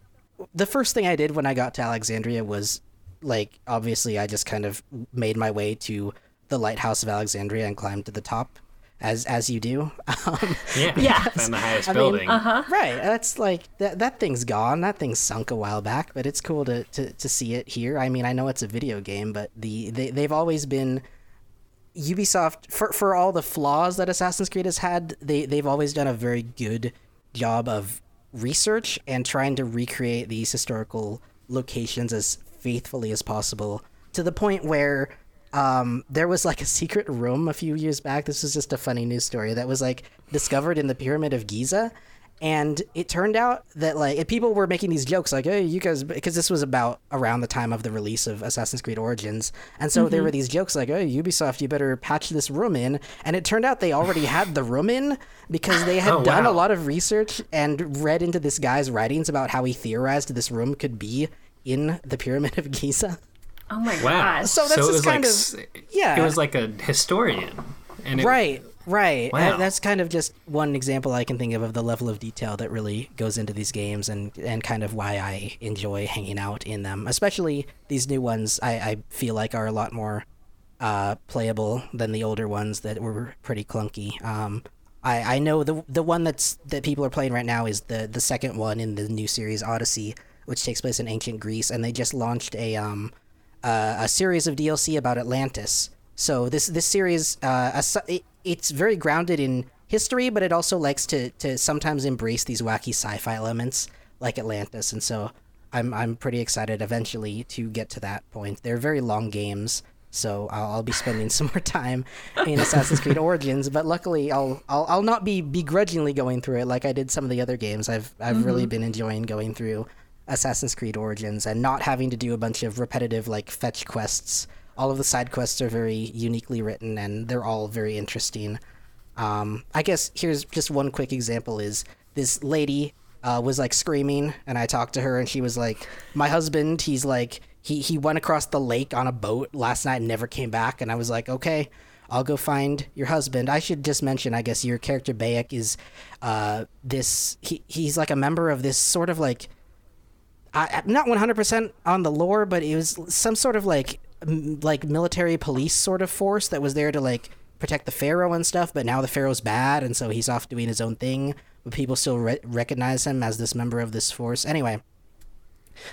the first thing I did when I got to Alexandria was like obviously I just kind of made my way to the lighthouse of Alexandria and climbed to the top. As, as you do, [laughs] um, Yeah, Yeah. [laughs] And the highest I mean, building. Right. That's like that that thing's gone. That thing's sunk a while back, but it's cool to, to, to see it here. I mean, I know it's a video game, but the they, they've always been Ubisoft for for all the flaws that Assassin's Creed has had, they they've always done a very good job of research and trying to recreate these historical locations as faithfully as possible to the point where um, there was like a secret room a few years back. This was just a funny news story that was like discovered in the Pyramid of Giza. And it turned out that like and people were making these jokes like, "Hey, you guys," because this was about around the time of the release of Assassin's Creed Origins, and so there mm-hmm. were these jokes like, "Hey, Ubisoft, you better patch this room in." And it turned out they already had the room in because they had [laughs] Oh, done a lot of research and read into this guy's writings about how he theorized this room could be in the Pyramid of Giza. Oh my wow. gosh. So that's it just kind like of- yeah. It was like a historian. And it, right right Wow. That's kind of just one example i can think of of the level of detail that really goes into these games and and kind of why i enjoy hanging out in them especially these new ones i i feel like are a lot more uh playable than the older ones that were pretty clunky um I, I know the the one that's that people are playing right now is the the second one in the new series Odyssey, which takes place in ancient Greece, and they just launched a um uh, a series of DLC about Atlantis. So this this series, uh, it's very grounded in history, but it also likes to to sometimes embrace these wacky sci-fi elements like Atlantis, and so I'm I'm pretty excited eventually to get to that point. They're very long games, so I'll, I'll be spending some more time in [laughs] Assassin's Creed Origins. But luckily, I'll, I'll I'll not be begrudgingly going through it like I did some of the other games. I've I've really mm-hmm. been enjoying going through Assassin's Creed Origins and not having to do a bunch of repetitive like fetch quests. All of the side quests are very uniquely written and they're all very interesting. Um, I guess here's just one quick example: is this lady uh, was like screaming, and I talked to her, and she was like, "My husband, he's like, he he went across the lake on a boat last night and never came back." And I was like, "Okay, I'll go find your husband. I should just mention, I guess, your character Bayek is uh, this. He he's like a member of this sort of like. I, not 100% on the lore, but it was some sort of like like military police sort of force that was there to like protect the pharaoh and stuff. But now the pharaoh's bad, and so he's off doing his own thing. But people still re- recognize him as this member of this force. Anyway,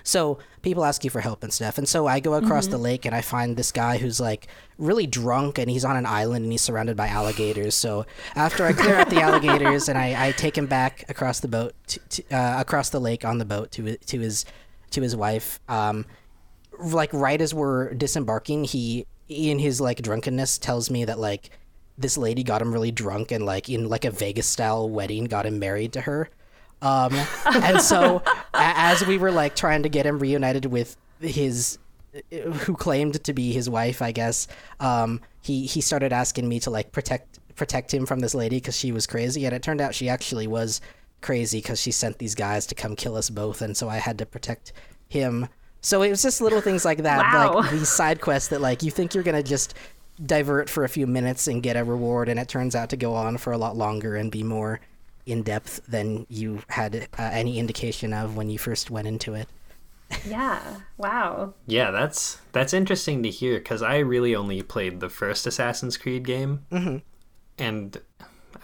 so people ask you for help and stuff. And so I go across the lake and I find this guy who's like really drunk and he's on an island and he's surrounded by alligators. So after I clear out the alligators and I, I take him back across the boat, to, to, uh, across the lake on the boat to to his to his wife. Um, like right as we're disembarking, he in his like drunkenness tells me that like this lady got him really drunk and like in like a Vegas style wedding got him married to her. Um, [laughs] and so a- as we were like trying to get him reunited with his who claimed to be his wife, I guess, um, he he started asking me to like protect protect him from this lady because she was crazy, and it turned out she actually was crazy because she sent these guys to come kill us both, and so I had to protect him. So it was just little things like that, Wow. like these side quests that like you think you're gonna just divert for a few minutes and get a reward, and it turns out to go on for a lot longer and be more in depth than you had uh, any indication of when you first went into it. [laughs] Yeah. Wow. Yeah, that's that's interesting to hear because I really only played the first Assassin's Creed game, mm-hmm. and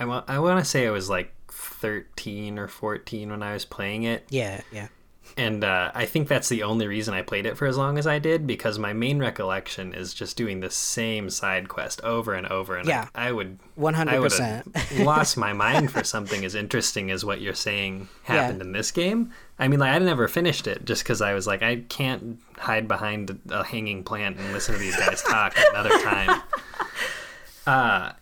I want I want to say I was like thirteen or fourteen when I was playing it, Yeah, yeah. And uh, I think that's the only reason I played it for as long as I did because my main recollection is just doing the same side quest over and over, and Yeah. I, I would 100%. I would have [laughs] lost my mind for [laughs] something as interesting as what you're saying happened in this game. I mean, like I never finished it just because I was like, I can't hide behind a hanging plant and listen to these guys [laughs] talk another time. Uh,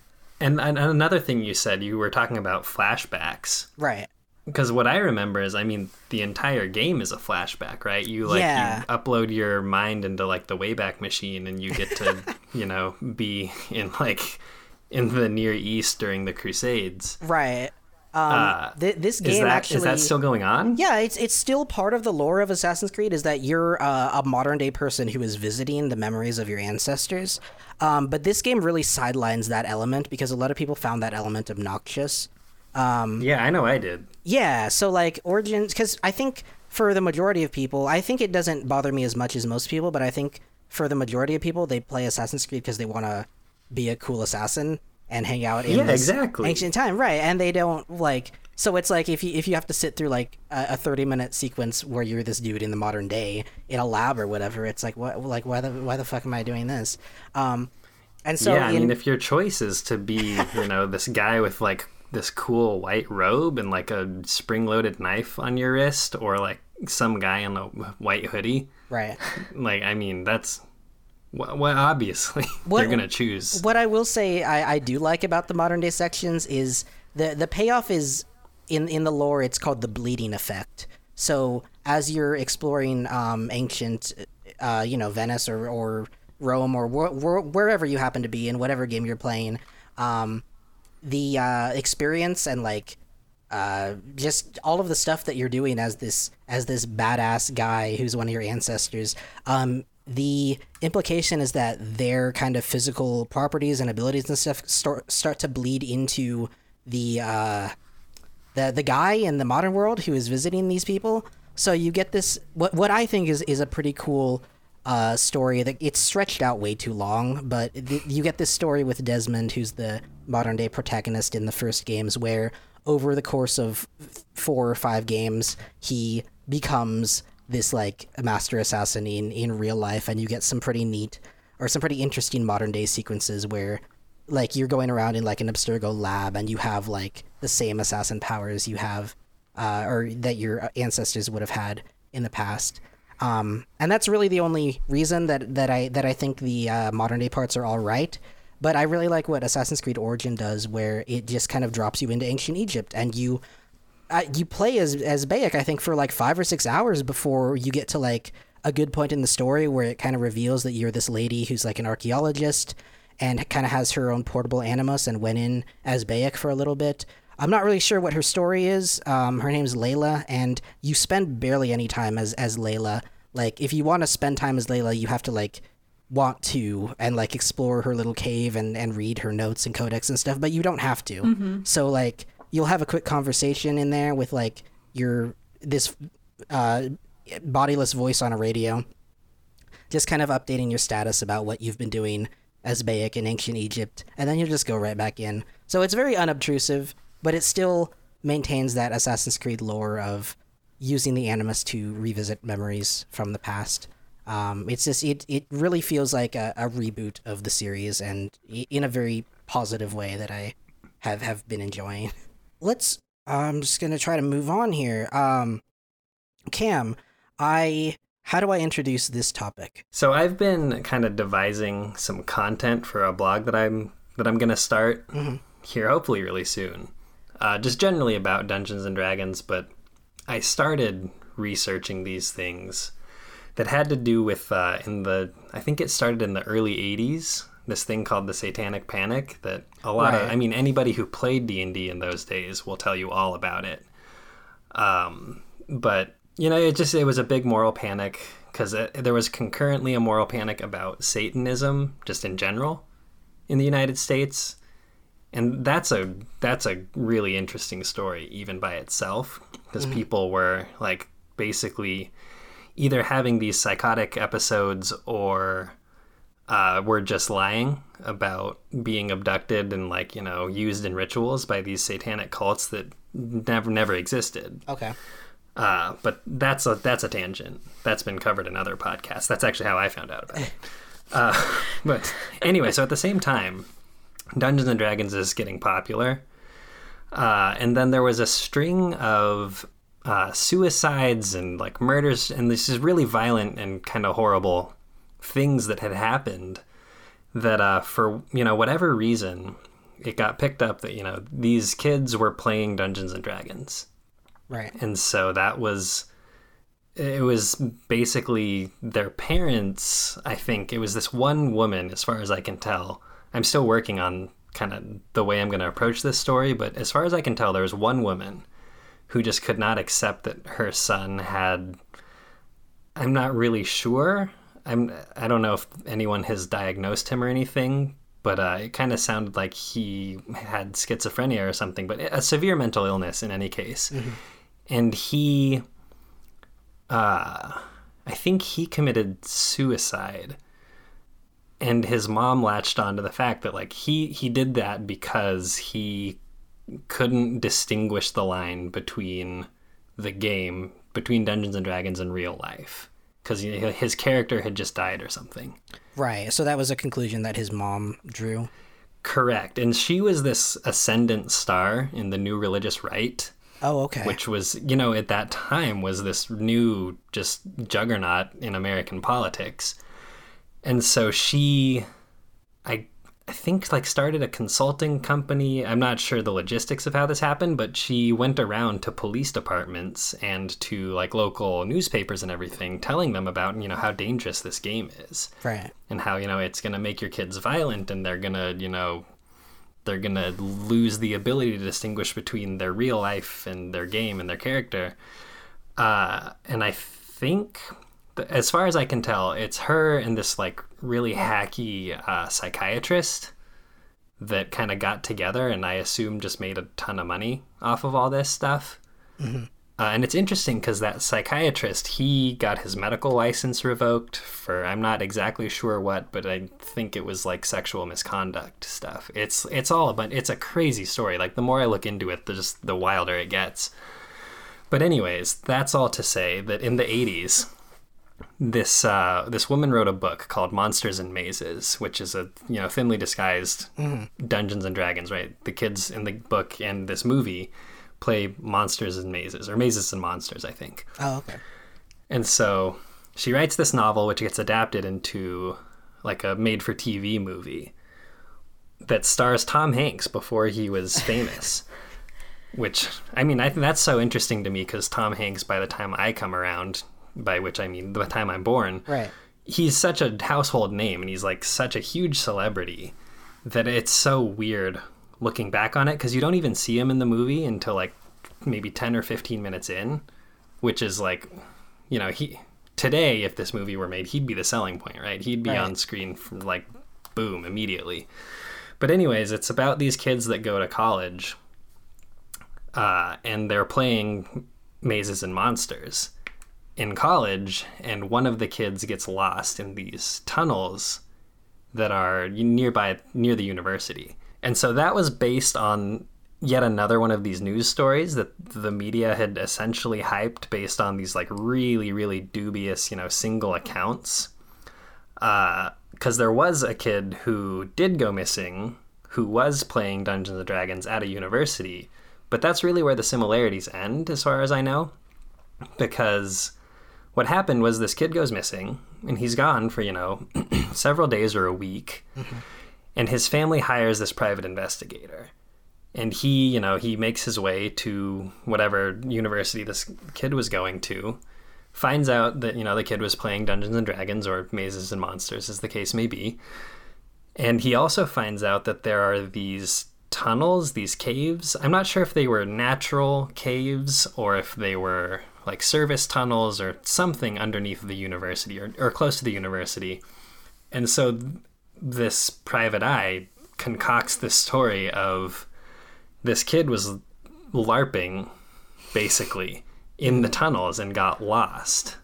and, and another thing you said, you were talking about flashbacks. Right. Because what I remember is, I mean, the entire game is a flashback, right? You like Yeah. you upload your mind into like the Wayback Machine, and you get to, [laughs] you know, be in like in the Near East during the Crusades. Right. Um, th- this game Is that actually is that still going on? Yeah, it's it's still part of the lore of Assassin's Creed is that you're uh, a modern day person who is visiting the memories of your ancestors. Um, but this game really sidelines that element because a lot of people found that element obnoxious. Yeah, I know I did. Yeah, so like Origins, because I think for the majority of people, I think it doesn't bother me as much as most people, but I think for the majority of people, they play Assassin's Creed because they want to be a cool assassin and hang out in Yeah, this exactly. ancient time, right? And they don't like. So it's like if you if you have to sit through like a, a thirty minute sequence where you're this dude in the modern day in a lab or whatever, it's like what like why the why the fuck am I doing this? Um, and so yeah, I in- mean, if your choice is to be, you know, this guy with like this cool white robe and like a spring-loaded knife on your wrist, or like some guy in a white hoodie, right. [laughs] like I mean, that's well, obviously [laughs] What- you're gonna choose. What I will say I, I do like about the modern day sections is the the payoff is in in the lore it's called the bleeding effect. So as you're exploring um, ancient, uh, you know, Venice or, or Rome or wh- wh- wherever you happen to be in whatever game you're playing, um, the uh, experience and like uh, just all of the stuff that you're doing as this as this badass guy who's one of your ancestors. Um, the implication is that their kind of physical properties and abilities and stuff start start to bleed into the uh, the the guy in the modern world who is visiting these people. So you get this what what I think is is a pretty cool uh, story that it's stretched out way too long, but th- you get this story with Desmond, who's the modern day protagonist in the first games, where over the course of four or five games, he becomes this like master assassin in in real life, and you get some pretty neat or some pretty interesting modern day sequences where like you're going around in like an Abstergo lab and you have like the same assassin powers you have uh, or that your ancestors would have had in the past. Um, and that's really the only reason that, that I that I think the uh, modern day parts are all right. But I really like what Assassin's Creed Origin does, where it just kind of drops you into ancient Egypt, and you uh, you play as as Bayek, I think, for like five or six hours before you get to like a good point in the story where it kind of reveals that you're this lady who's like an archaeologist and kind of has her own portable animus and went in as Bayek for a little bit. I'm not really sure what her story is. Um, her name's Layla, and you spend barely any time as as Layla. Like, if you want to spend time as Layla, you have to like want to and like explore her little cave and and read her notes and codex and stuff, but you don't have to. So like you'll have a quick conversation in there with like your this uh bodiless voice on a radio just kind of updating your status about what you've been doing as Bayek in ancient Egypt, and then you'll just go right back in. So it's very unobtrusive, but it still maintains that Assassin's Creed lore of using the Animus to revisit memories from the past. Um, it's just it it really feels like a, a reboot of the series, and in a very positive way that I have have been enjoying. [laughs] Let's. I'm just gonna try to move on here. Um, Cam, I how do I introduce this topic? So I've been kind of devising some content for a blog that I'm that I'm gonna start here, hopefully really soon. Uh, just generally about Dungeons and Dragons, but I started researching these things that had to do with uh, in the I think it started in the early '80s. This thing called the Satanic Panic that a lot of I mean anybody who played D and D in those days will tell you all about it. Um, but you know, it just it was a big moral panic because there was concurrently a moral panic about Satanism just in general in the United States, and that's a that's a really interesting story even by itself because people were like basically either having these psychotic episodes or uh, were just lying about being abducted and like you know used in rituals by these satanic cults that never never existed. Okay. Uh, but that's a that's a tangent. That's been covered in other podcasts. That's actually how I found out about it. [laughs] Uh, [laughs] but anyway, so at the same time, Dungeons and Dragons is getting popular, uh, and then there was a string of uh, suicides and like murders, and this is really violent and kind of horrible things that had happened. That uh, for you know whatever reason, it got picked up that you know these kids were playing Dungeons and Dragons Right. and so that was it was basically their parents i think it was this one woman as far as i can tell i'm still working on kind of the way i'm going to approach this story but as far as i can tell there was one woman who just could not accept that her son had i'm not really sure. I'm i don't know if anyone has diagnosed him or anything but uh, it kind of sounded like he had schizophrenia or something but a severe mental illness in any case. And he uh i think he committed suicide. And his mom latched on to the fact that like he he did that because he couldn't distinguish the line between the game between dungeons and dragons and real life because his character had just died or something Right. So that was a conclusion that his mom drew. correct and she was this ascendant star in the new religious right Oh, okay. which was you know at that time was this new just juggernaut in American politics. And so she I I think like started a consulting company. I'm not sure the logistics of how this happened, but she went around to police departments and to like local newspapers and everything telling them about, you know, how dangerous this game is right. and how you know it's going to make your kids violent and they're going to you know they're going to lose the ability to distinguish between their real life and their game and their character uh, and i think th- as far as i can tell it's her and this like really hacky uh, psychiatrist that kind of got together and i assume just made a ton of money off of all this stuff uh, and it's interesting because that psychiatrist, he got his medical license revoked for I'm not exactly sure what, but I think it was like sexual misconduct stuff. It's it's all about it's a crazy story. Like the more I look into it, the just the wilder it gets. But anyways, that's all to say that in the 80s, this uh, this woman wrote a book called Monsters and Mazes, which is a you know thinly disguised Dungeons and Dragons. Right, the kids in the book and this movie play monsters and mazes, or mazes and monsters, I think. Oh, okay. And so she writes this novel, which gets adapted into like a made for TV movie that stars Tom Hanks before he was [laughs] famous. which, I mean, I think that's so interesting to me because Tom Hanks, by the time I come around, by which I mean the time I'm born, Right. he's such a household name and he's like such a huge celebrity that it's so weird looking back on it because you don't even see him in the movie until like maybe 10 or 15 minutes in which is like you know he today, if this movie were made, he'd be the selling point, right? He'd be Right. on screen from like boom immediately. But anyways, it's about these kids that go to college, uh, and they're playing mazes and monsters in college, and one of the kids gets lost in these tunnels that are nearby near the university. And so that was based on yet another one of these news stories that the media had essentially hyped based on these like really really dubious, you know, single accounts. Uh cuz there was a kid who did go missing who was playing Dungeons and Dragons at a university. But that's really where the similarities end as far as I know because what happened was this kid goes missing and he's gone for you know [clears throat] several days or a week. Mm-hmm. And his family hires this private investigator. And he you know he makes his way to whatever university this kid was going to finds out that you know the kid was playing dungeons and dragons or mazes and monsters as the case may be. And he also finds out that there are these tunnels, these caves. I'm not sure if they were natural caves or if they were like service tunnels or something underneath the university or, or close to the university. And so th- this private eye concocts this story of this kid was LARPing basically in the tunnels and got lost.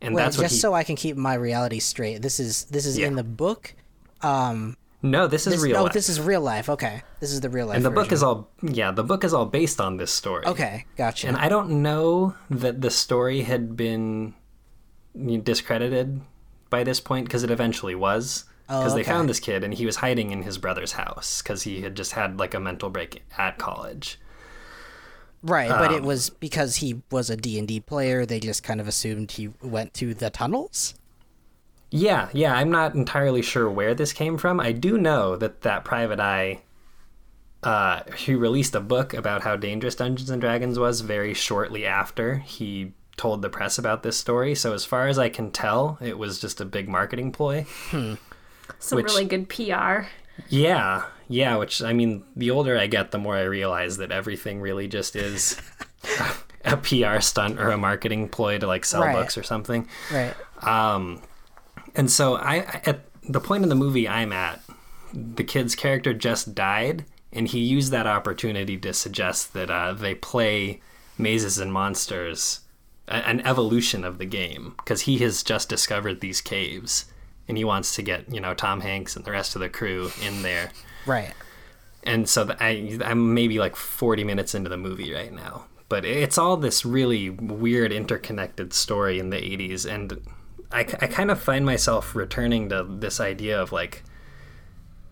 And Wait, that's what just he, so I can keep my reality straight. This is this is Yeah. in the book. Um, No, this is this, real oh, life. this is real life. Okay, this is the real life. and the book is all yeah the book is all based on this story okay. Gotcha. and i don't know that the story had been discredited by this point because it eventually was because they okay. found this kid and he was hiding in his brother's house because he had just had like a mental break at college right, but um, it was because he was a D and D player. They just kind of assumed he went to the tunnels. Yeah yeah i'm not entirely sure where this came from i do know that that private eye uh, he released a book about how dangerous Dungeons and Dragons was very shortly after he told the press about this story. So as far as I can tell, it was just a big marketing ploy. Some Which- really good PR. Yeah, yeah. Which I mean, the older I get, the more I realize that everything really just is [laughs] a PR stunt or a marketing ploy to like sell Right. books or something. Right. Um, and so I, at the point in the movie I'm at, the kid's character just died, and he used that opportunity to suggest that uh, they play mazes and monsters, a- an evolution of the game, because he has just discovered these caves, and he wants to get you know Tom Hanks and the rest of the crew in there. Right. And so the, I, I'm maybe like 40 minutes into the movie right now. But it's all this really weird interconnected story in the 80s. And I, I kind of find myself returning to this idea of like,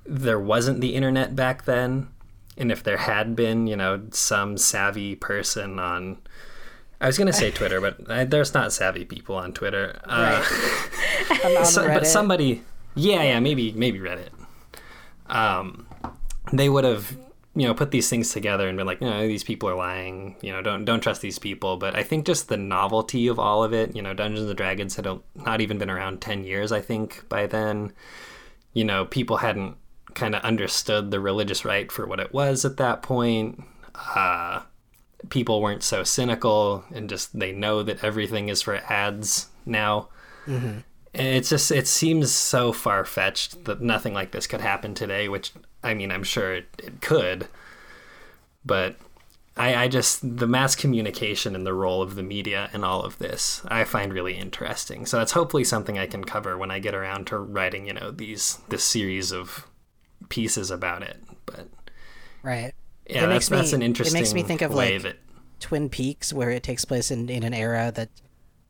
there wasn't the internet back then. And if there had been, you know, some savvy person on. I was going to say Twitter, but I, there's not savvy people on Twitter. Uh, [laughs] On so- but somebody yeah yeah maybe maybe reddit um they would have you know put these things together and been like you know these people are lying. You know don't don't trust these people. But i think just the novelty of all of it you know dungeons and dragons had not even been around 10 years i think by then. You know people hadn't kind of understood the religious right for what it was at that point. Uh people weren't so cynical and just they know that everything is for ads now. And it's just it seems so far fetched that nothing like this could happen today, which I mean I'm sure it, it could. But I, I just the mass communication and the role of the media in all of this I find really interesting. So that's hopefully something I can cover when I get around to writing, you know, these this series of pieces about it. But Right. yeah, It that's makes me- that's an it makes me think of, like, that Twin Peaks, where it takes place in, in an era that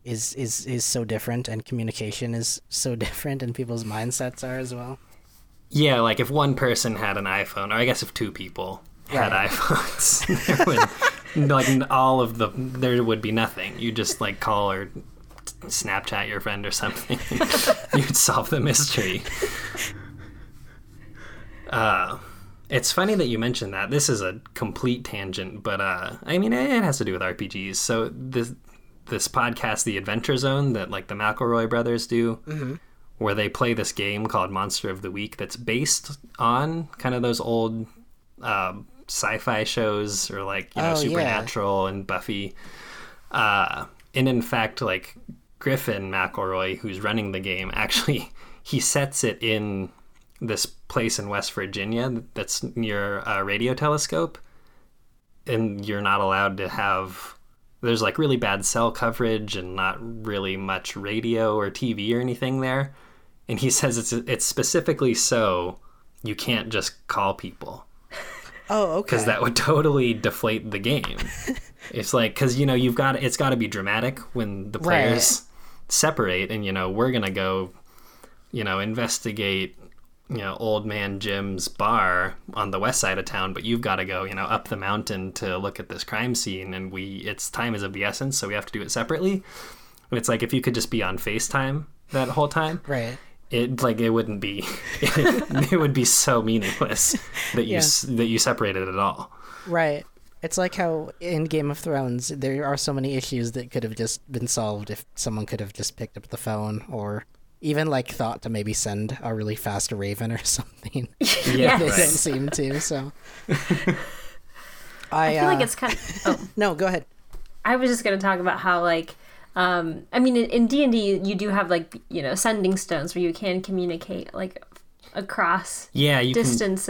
is, is is so different, and communication is so [laughs] different, and people's mindsets are as well. Yeah, like if one person had an iPhone, or I guess if two people had Right. iPhones, [laughs] [laughs] would, like all of the there would be nothing. You just like call or Snapchat your friend or something. [laughs] You'd solve the mystery. Uh, it's funny that you mentioned that. This is a complete tangent, but uh, I mean it has to do with RPGs. So this this podcast, The Adventure Zone, that like the McElroy brothers do, where they play this game called Monster of the Week that's based on kind of those old um, sci-fi shows or like you know Oh, yeah. Supernatural and Buffy. Uh, and in fact, like Griffin McElroy, who's running the game, actually [laughs] he sets it in this place in West Virginia that's near a radio telescope, and you're not allowed to have. There's like really bad cell coverage and not really much radio or TV or anything there, and he says it's it's specifically so you can't just call people Oh, okay. because that would totally deflate the game. [laughs] it's like because you know you've got it's got to be dramatic when the players separate, and you know we're gonna go, you know, investigate, you know, old man Jim's bar on the west side of town, but you've got to go, you know, up the mountain to look at this crime scene, and we it's time is of the essence, so we have to do it separately. And it's like if you could just be on Facetime that whole time, right. It like it wouldn't be [laughs] it, would be so meaningless that you Yeah. that you separated it at all Right. It's like how in Game of Thrones there are so many issues that could have just been solved if someone could have just picked up the phone or even like thought to maybe send a really fast raven or [laughs] something. [laughs] yeah they right. didn't seem to, so I, I feel like uh, it's kind of. Oh, no, go ahead. I was just gonna talk about how like. Um, I mean, in D and D, you do have like you know sending stones where you can communicate like across yeah you can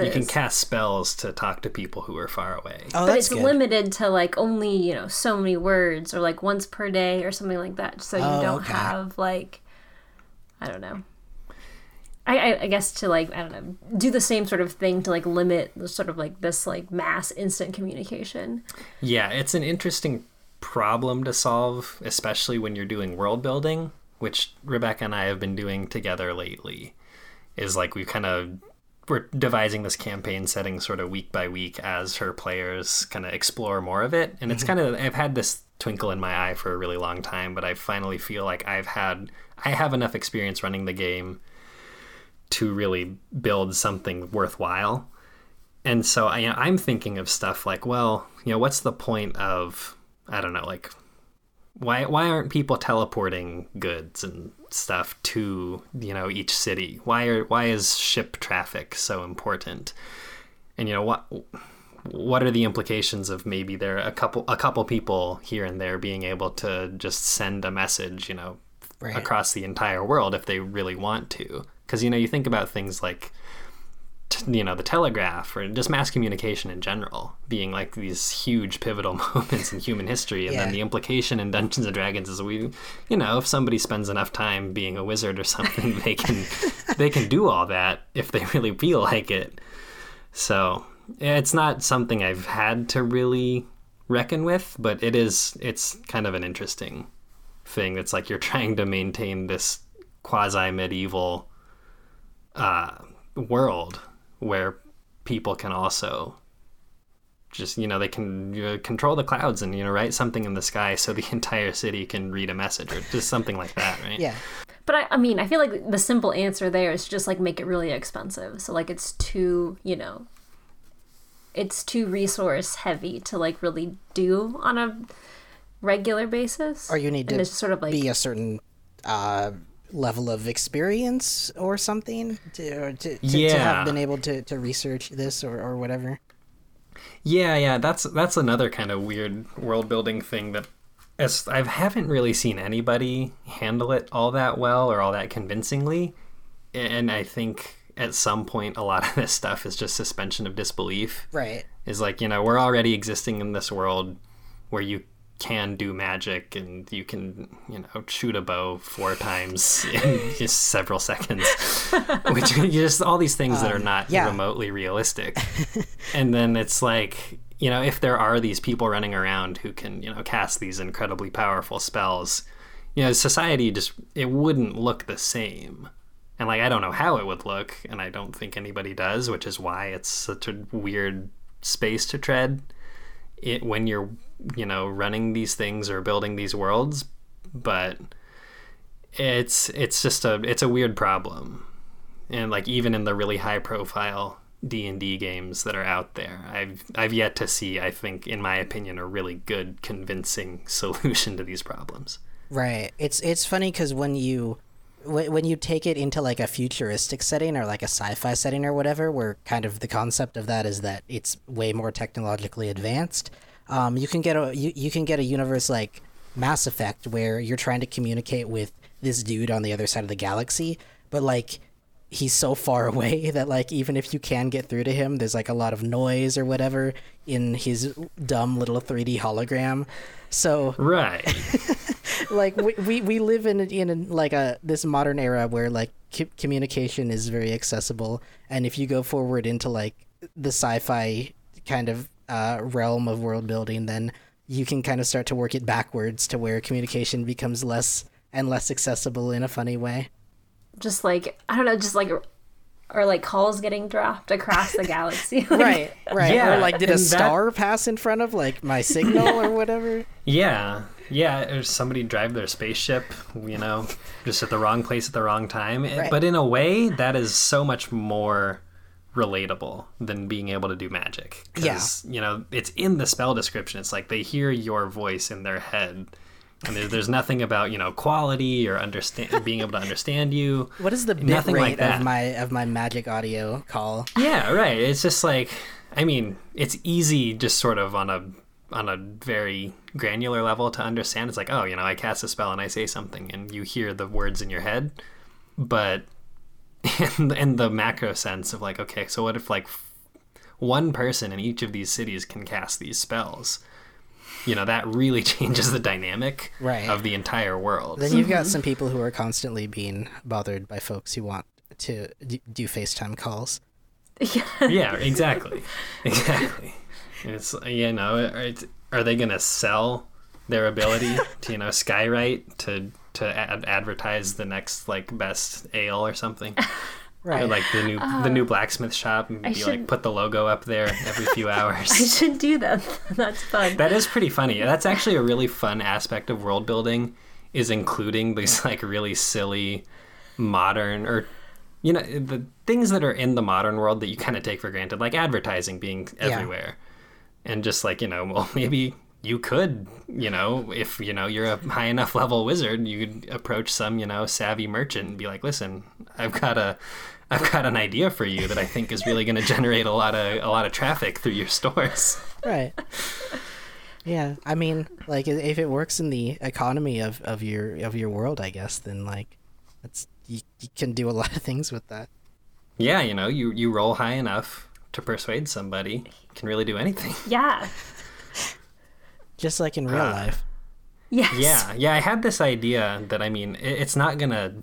you can cast spells to talk to people who are far away. Oh, but that's it's good. limited to like only you know so many words or like once per day or something like that. So you Oh, don't okay. have like i don't know. I, I i guess to like i don't know do the same sort of thing to like limit the sort of like this like mass instant communication. Yeah it's an interesting problem to solve especially when you're doing world building which rebecca and i have been doing together lately is like we kind of we're devising this campaign setting sort of week by week as her players kind of explore more of it. And it's mm-hmm. kind of i've had this twinkle in my eye for a really long time but i finally feel like i've had i have enough experience running the game to really build something worthwhile. And so I, you know, i'm thinking of stuff like well you know what's the point of i don't know like why why aren't people teleporting goods and stuff to you know each city? Why are why is ship traffic so important? And you know what what are the implications of maybe there a couple a couple people here and there being able to just send a message you know Right. across the entire world if they really want to? Because you know you think about things like you know the telegraph or just mass communication in general being like these huge pivotal [laughs] moments in human history and Yeah. then the implication in dungeons and dragons is we you know if somebody spends enough time being a wizard or [laughs] something they can they can do all that if they really feel like it. So it's not something i've had to really reckon with but it is it's kind of an interesting thing. It's like you're trying to maintain this quasi medieval uh, world where people can also just you know they can uh, control the clouds and you know write something in the sky so the [laughs] entire city can read a message or just something like that right? Yeah. but I, I mean i feel like the simple answer there is just like make it really expensive. So like it's too you know it's too resource heavy to like really do on a regular basis. Or you need and to it's sort of like be a certain uh, level of experience or something to, or to, to, to have been able to, to research this or, or whatever. Yeah, yeah, that's that's another kind of weird world building thing that as I haven't really seen anybody handle it all that well or all that convincingly. And I think at some point a lot [laughs] of this stuff is just suspension of disbelief. Right. Is like, you know, we're already existing in this world where you can do magic and you can, you know, shoot a bow four times in [laughs] just several seconds. Which [laughs] just all these things that are um, not yeah. remotely realistic. [laughs] and then it's like, you know, if there are these people running around who can, you know, cast these incredibly powerful spells, you know, society just it wouldn't look the same. And like I don't know how it would look, and I don't think anybody does, which is why it's such a weird space to tread it when you're you know running these things or building these worlds but it's it's just a it's a weird problem and like even in the really high profile D&D games that are out there I've I've yet to see I think in my opinion a really good convincing [laughs] solution to these problems Right. It's it's funny because when you when, when you take it into like a futuristic setting or like a sci-fi setting or whatever, where kind of the concept of that is that it's way more technologically advanced, um, you can get a you, you can get a universe like Mass Effect, where you're trying to communicate with this dude on the other side of the galaxy, but like he's so far [laughs] away that like even if you can get through to him, there's like a lot of noise or whatever in his dumb little 3D hologram. So Right. [laughs] like we, we, we live in in a, like a this modern era where like c- communication is very accessible and if you go forward into like the sci-fi kind of uh, realm of world building then you can kind of start to work it backwards to where communication becomes less and less accessible in a funny way Just like I don't know, just like or like calls getting dropped across the galaxy. [laughs] Like, right right Yeah, or like did a and that- star pass in front of like my signal or whatever [laughs] Yeah. Yeah, or somebody drive their spaceship, you know, just at the wrong place at the wrong time. Right. But in a way, that is so much more relatable than being able to do magic. 'Cause, You know, it's in the spell description. It's like they hear your voice in their head. And there, there's nothing about, you know, quality or understand being able to understand you. what is the bit Nothing rate like that. of my of my magic audio call Yeah, right. It's just like I mean, it's easy just sort of on a on a very granular level to understand. It's like, oh, you know, I cast a spell and I say something and you hear the words in your head. But [laughs] in, in the macro sense of like, okay, so what if like one person in each of these cities can cast these spells? You know, that really [laughs] changes the dynamic Right. of the entire world. Then you've got mm-hmm. some people who are constantly being bothered by folks who want to do FaceTime calls. [laughs] Yeah. yeah, exactly, exactly. It's you know, it's, are they gonna sell their ability [laughs] to you know Skywrite to to ad- advertise the next like best ale or something? [laughs] Right. Or like the new the new uh, blacksmith shop and be like should- put the logo up there every few [laughs] hours. I should do that. That's fun. that is pretty funny. That's actually a really fun aspect of world building is including these like really silly modern or you know the things that are in the modern world that you kind of take for granted like advertising being everywhere and just like you know [laughs] well maybe you could you know if you know you're a high enough level wizard you could approach some you know savvy merchant and be like listen i've got a i've got an idea for you that i think is really going to generate a lot of a lot of traffic through your stores [laughs] Right. Yeah, I mean, like if it works in the economy of, of your of your world, I guess then like that's you, you can do a lot of things with that. yeah you know you you roll high enough to persuade somebody can really do anything [laughs] Yeah. Just like in real Ah. life. Yes. Yeah, yeah. I had this idea that I mean, it, it's not gonna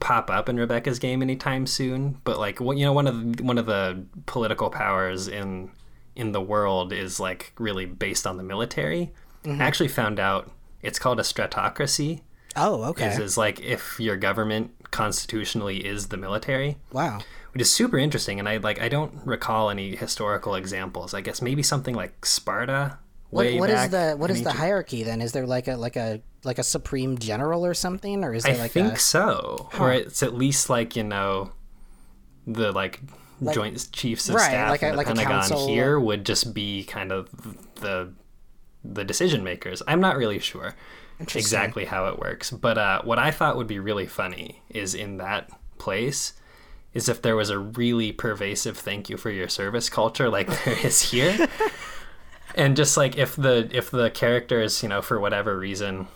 pop up in Rebecca's game anytime soon. But like, what you know, one of the, one of the political powers in in the world is like really based on the military. I actually found out it's called a stratocracy. Oh, okay. Is is like if your government constitutionally is the military Wow. Which is super interesting and i like i don't recall any historical examples i guess maybe something like sparta What, what is the what is the hierarchy then? Is there like a like a like a supreme general or something, or is I there like think a so. Or it's at least like you know, the like, Joint Chiefs of right, Staff like a- the like a Pentagon council. here would just be kind of the the decision makers. I'm not really sure exactly how it works, but uh, what I thought would be really funny is in that place is if there was a really pervasive thank you for your service culture like there [laughs] is here. and just like if the if the characters, you know, for whatever reason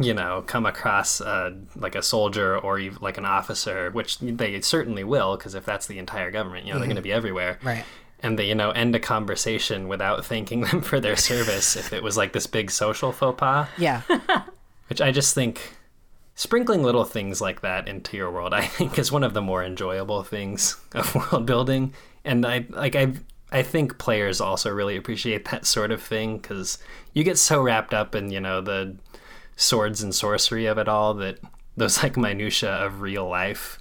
you know, come across uh, like a soldier or even like an officer, which they certainly will, because if that's the entire government, you know, they're going to be everywhere. Right. And they, you know, end a conversation without thanking them [laughs] for their [laughs] service if it was like this big social faux pas, yeah? which I just think sprinkling little things like that into your world, I think is one of the more enjoyable things [laughs] of world building. And I like I I think players also really appreciate that sort of thing because you get so wrapped up in you know the swords and sorcery of it all that those like minutia of real life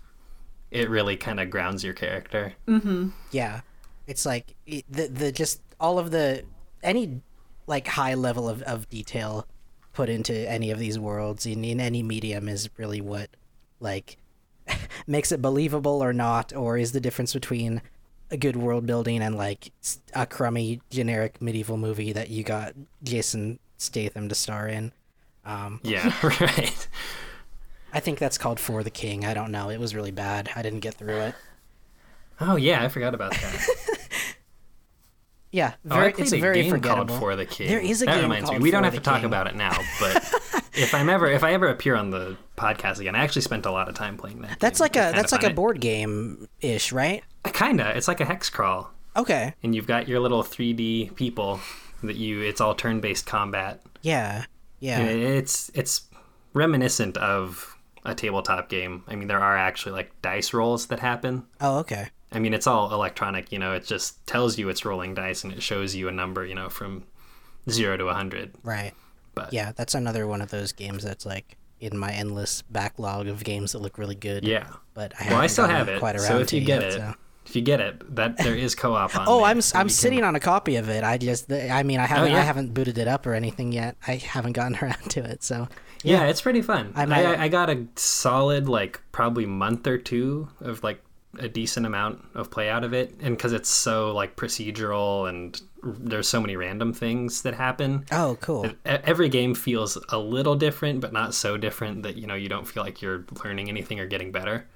it really kind of grounds your character. Mm-hmm. Yeah, it's like the the just all of the any like high level of, of detail put into any of these worlds in, in any medium is really what like [laughs] makes it believable or not, or is the difference between a good world building and like a crummy generic medieval movie that you got Jason Statham to star in. Um, yeah [laughs] [laughs] right I think that's called For the King. I don't know. It was really bad. I didn't get through it. oh yeah i forgot about that Yeah, Oh, I played it's a very game forgettable. called For the King. There is a that game reminds called me. We don't have to talk King. about it now, but [laughs] if I'm ever if I ever appear on the podcast again, I actually spent a lot of time playing that. That's game. like a that's like a board game ish, right? Kinda. It's like a hex crawl, Okay. and you've got your little 3D people that you. It's all turn-based combat. Yeah. Yeah. And It's it's reminiscent of a tabletop game. I mean, there are actually like dice rolls that happen. Oh, okay. I mean, it's all electronic. You know, it just tells you it's rolling dice, and it shows you a number. You know, from zero to a hundred. Right. But Yeah, that's another one of those games that's like in my endless backlog of games that look really good. Yeah. But I Well, I still have it. Quite around So if to you get yet, it, so. if you get it, that there is co-op on. Oh, there, I'm so I'm you can- sitting on a copy of it. I just I mean I oh, haven't yeah. I haven't booted it up or anything yet. I haven't gotten [laughs] around to it. So Yeah, it's pretty fun. I I, might- I, I got a solid like probably month or two of like a decent amount of play out of it, and because it's so like procedural and there's so many random things that happen. oh cool. Every game feels a little different, but not so different that you know you don't feel like you're learning anything or getting better.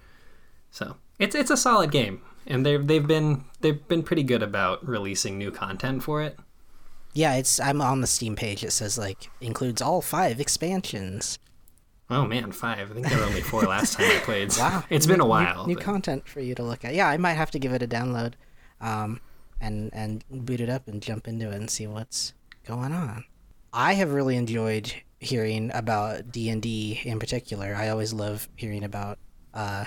So it's it's a solid game, and they've they've been they've been pretty good about releasing new content for it. Yeah, it's I'm on the Steam page. It says like includes all five expansions. Oh man, five! I think there were only four last time I [laughs] played. Wow, it's been New- a while. New, new content for you to look at. Yeah, I might have to give it a download, um, and and boot it up and jump into it and see what's going on. I have really enjoyed hearing about D and D in particular. I always love hearing about uh,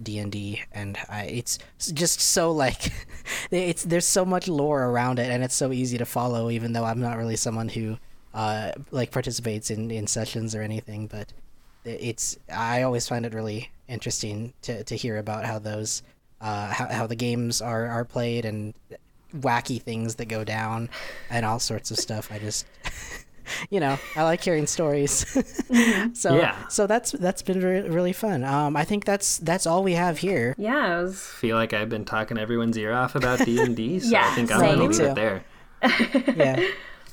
D and D, and I, it's just so like [laughs] it's there's so much lore around it, and it's so easy to follow. Even though I'm not really someone who uh, like participates in in sessions or anything, but it's I always find it really interesting to, to hear about how those uh, how, how the games are, are played and wacky things that go down and all sorts of stuff. I just [laughs] you know I like hearing stories. [laughs] so Yeah. so that's that's been re- really fun. Um, I think that's that's all we have here. Yeah, it was feel like I've been talking everyone's ear off about D and D, so [laughs] Yeah, I think I'm same. gonna Me leave too. it there. yeah.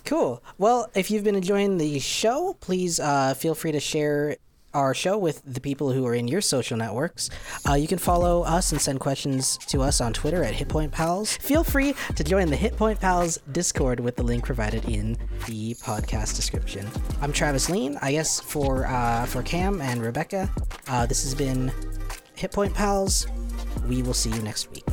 Cool. Well, if you've been enjoying the show, please uh, feel free to share our show with the people who are in your social networks. Uh, you can follow us and send questions to us on Twitter at HitPoint Pals. Feel free to join the HitPoint Pals Discord with the link provided in the podcast description. I'm Travis Lean. I guess for uh, for Cam and Rebecca, uh, this has been HitPoint Pals. We will see you next week.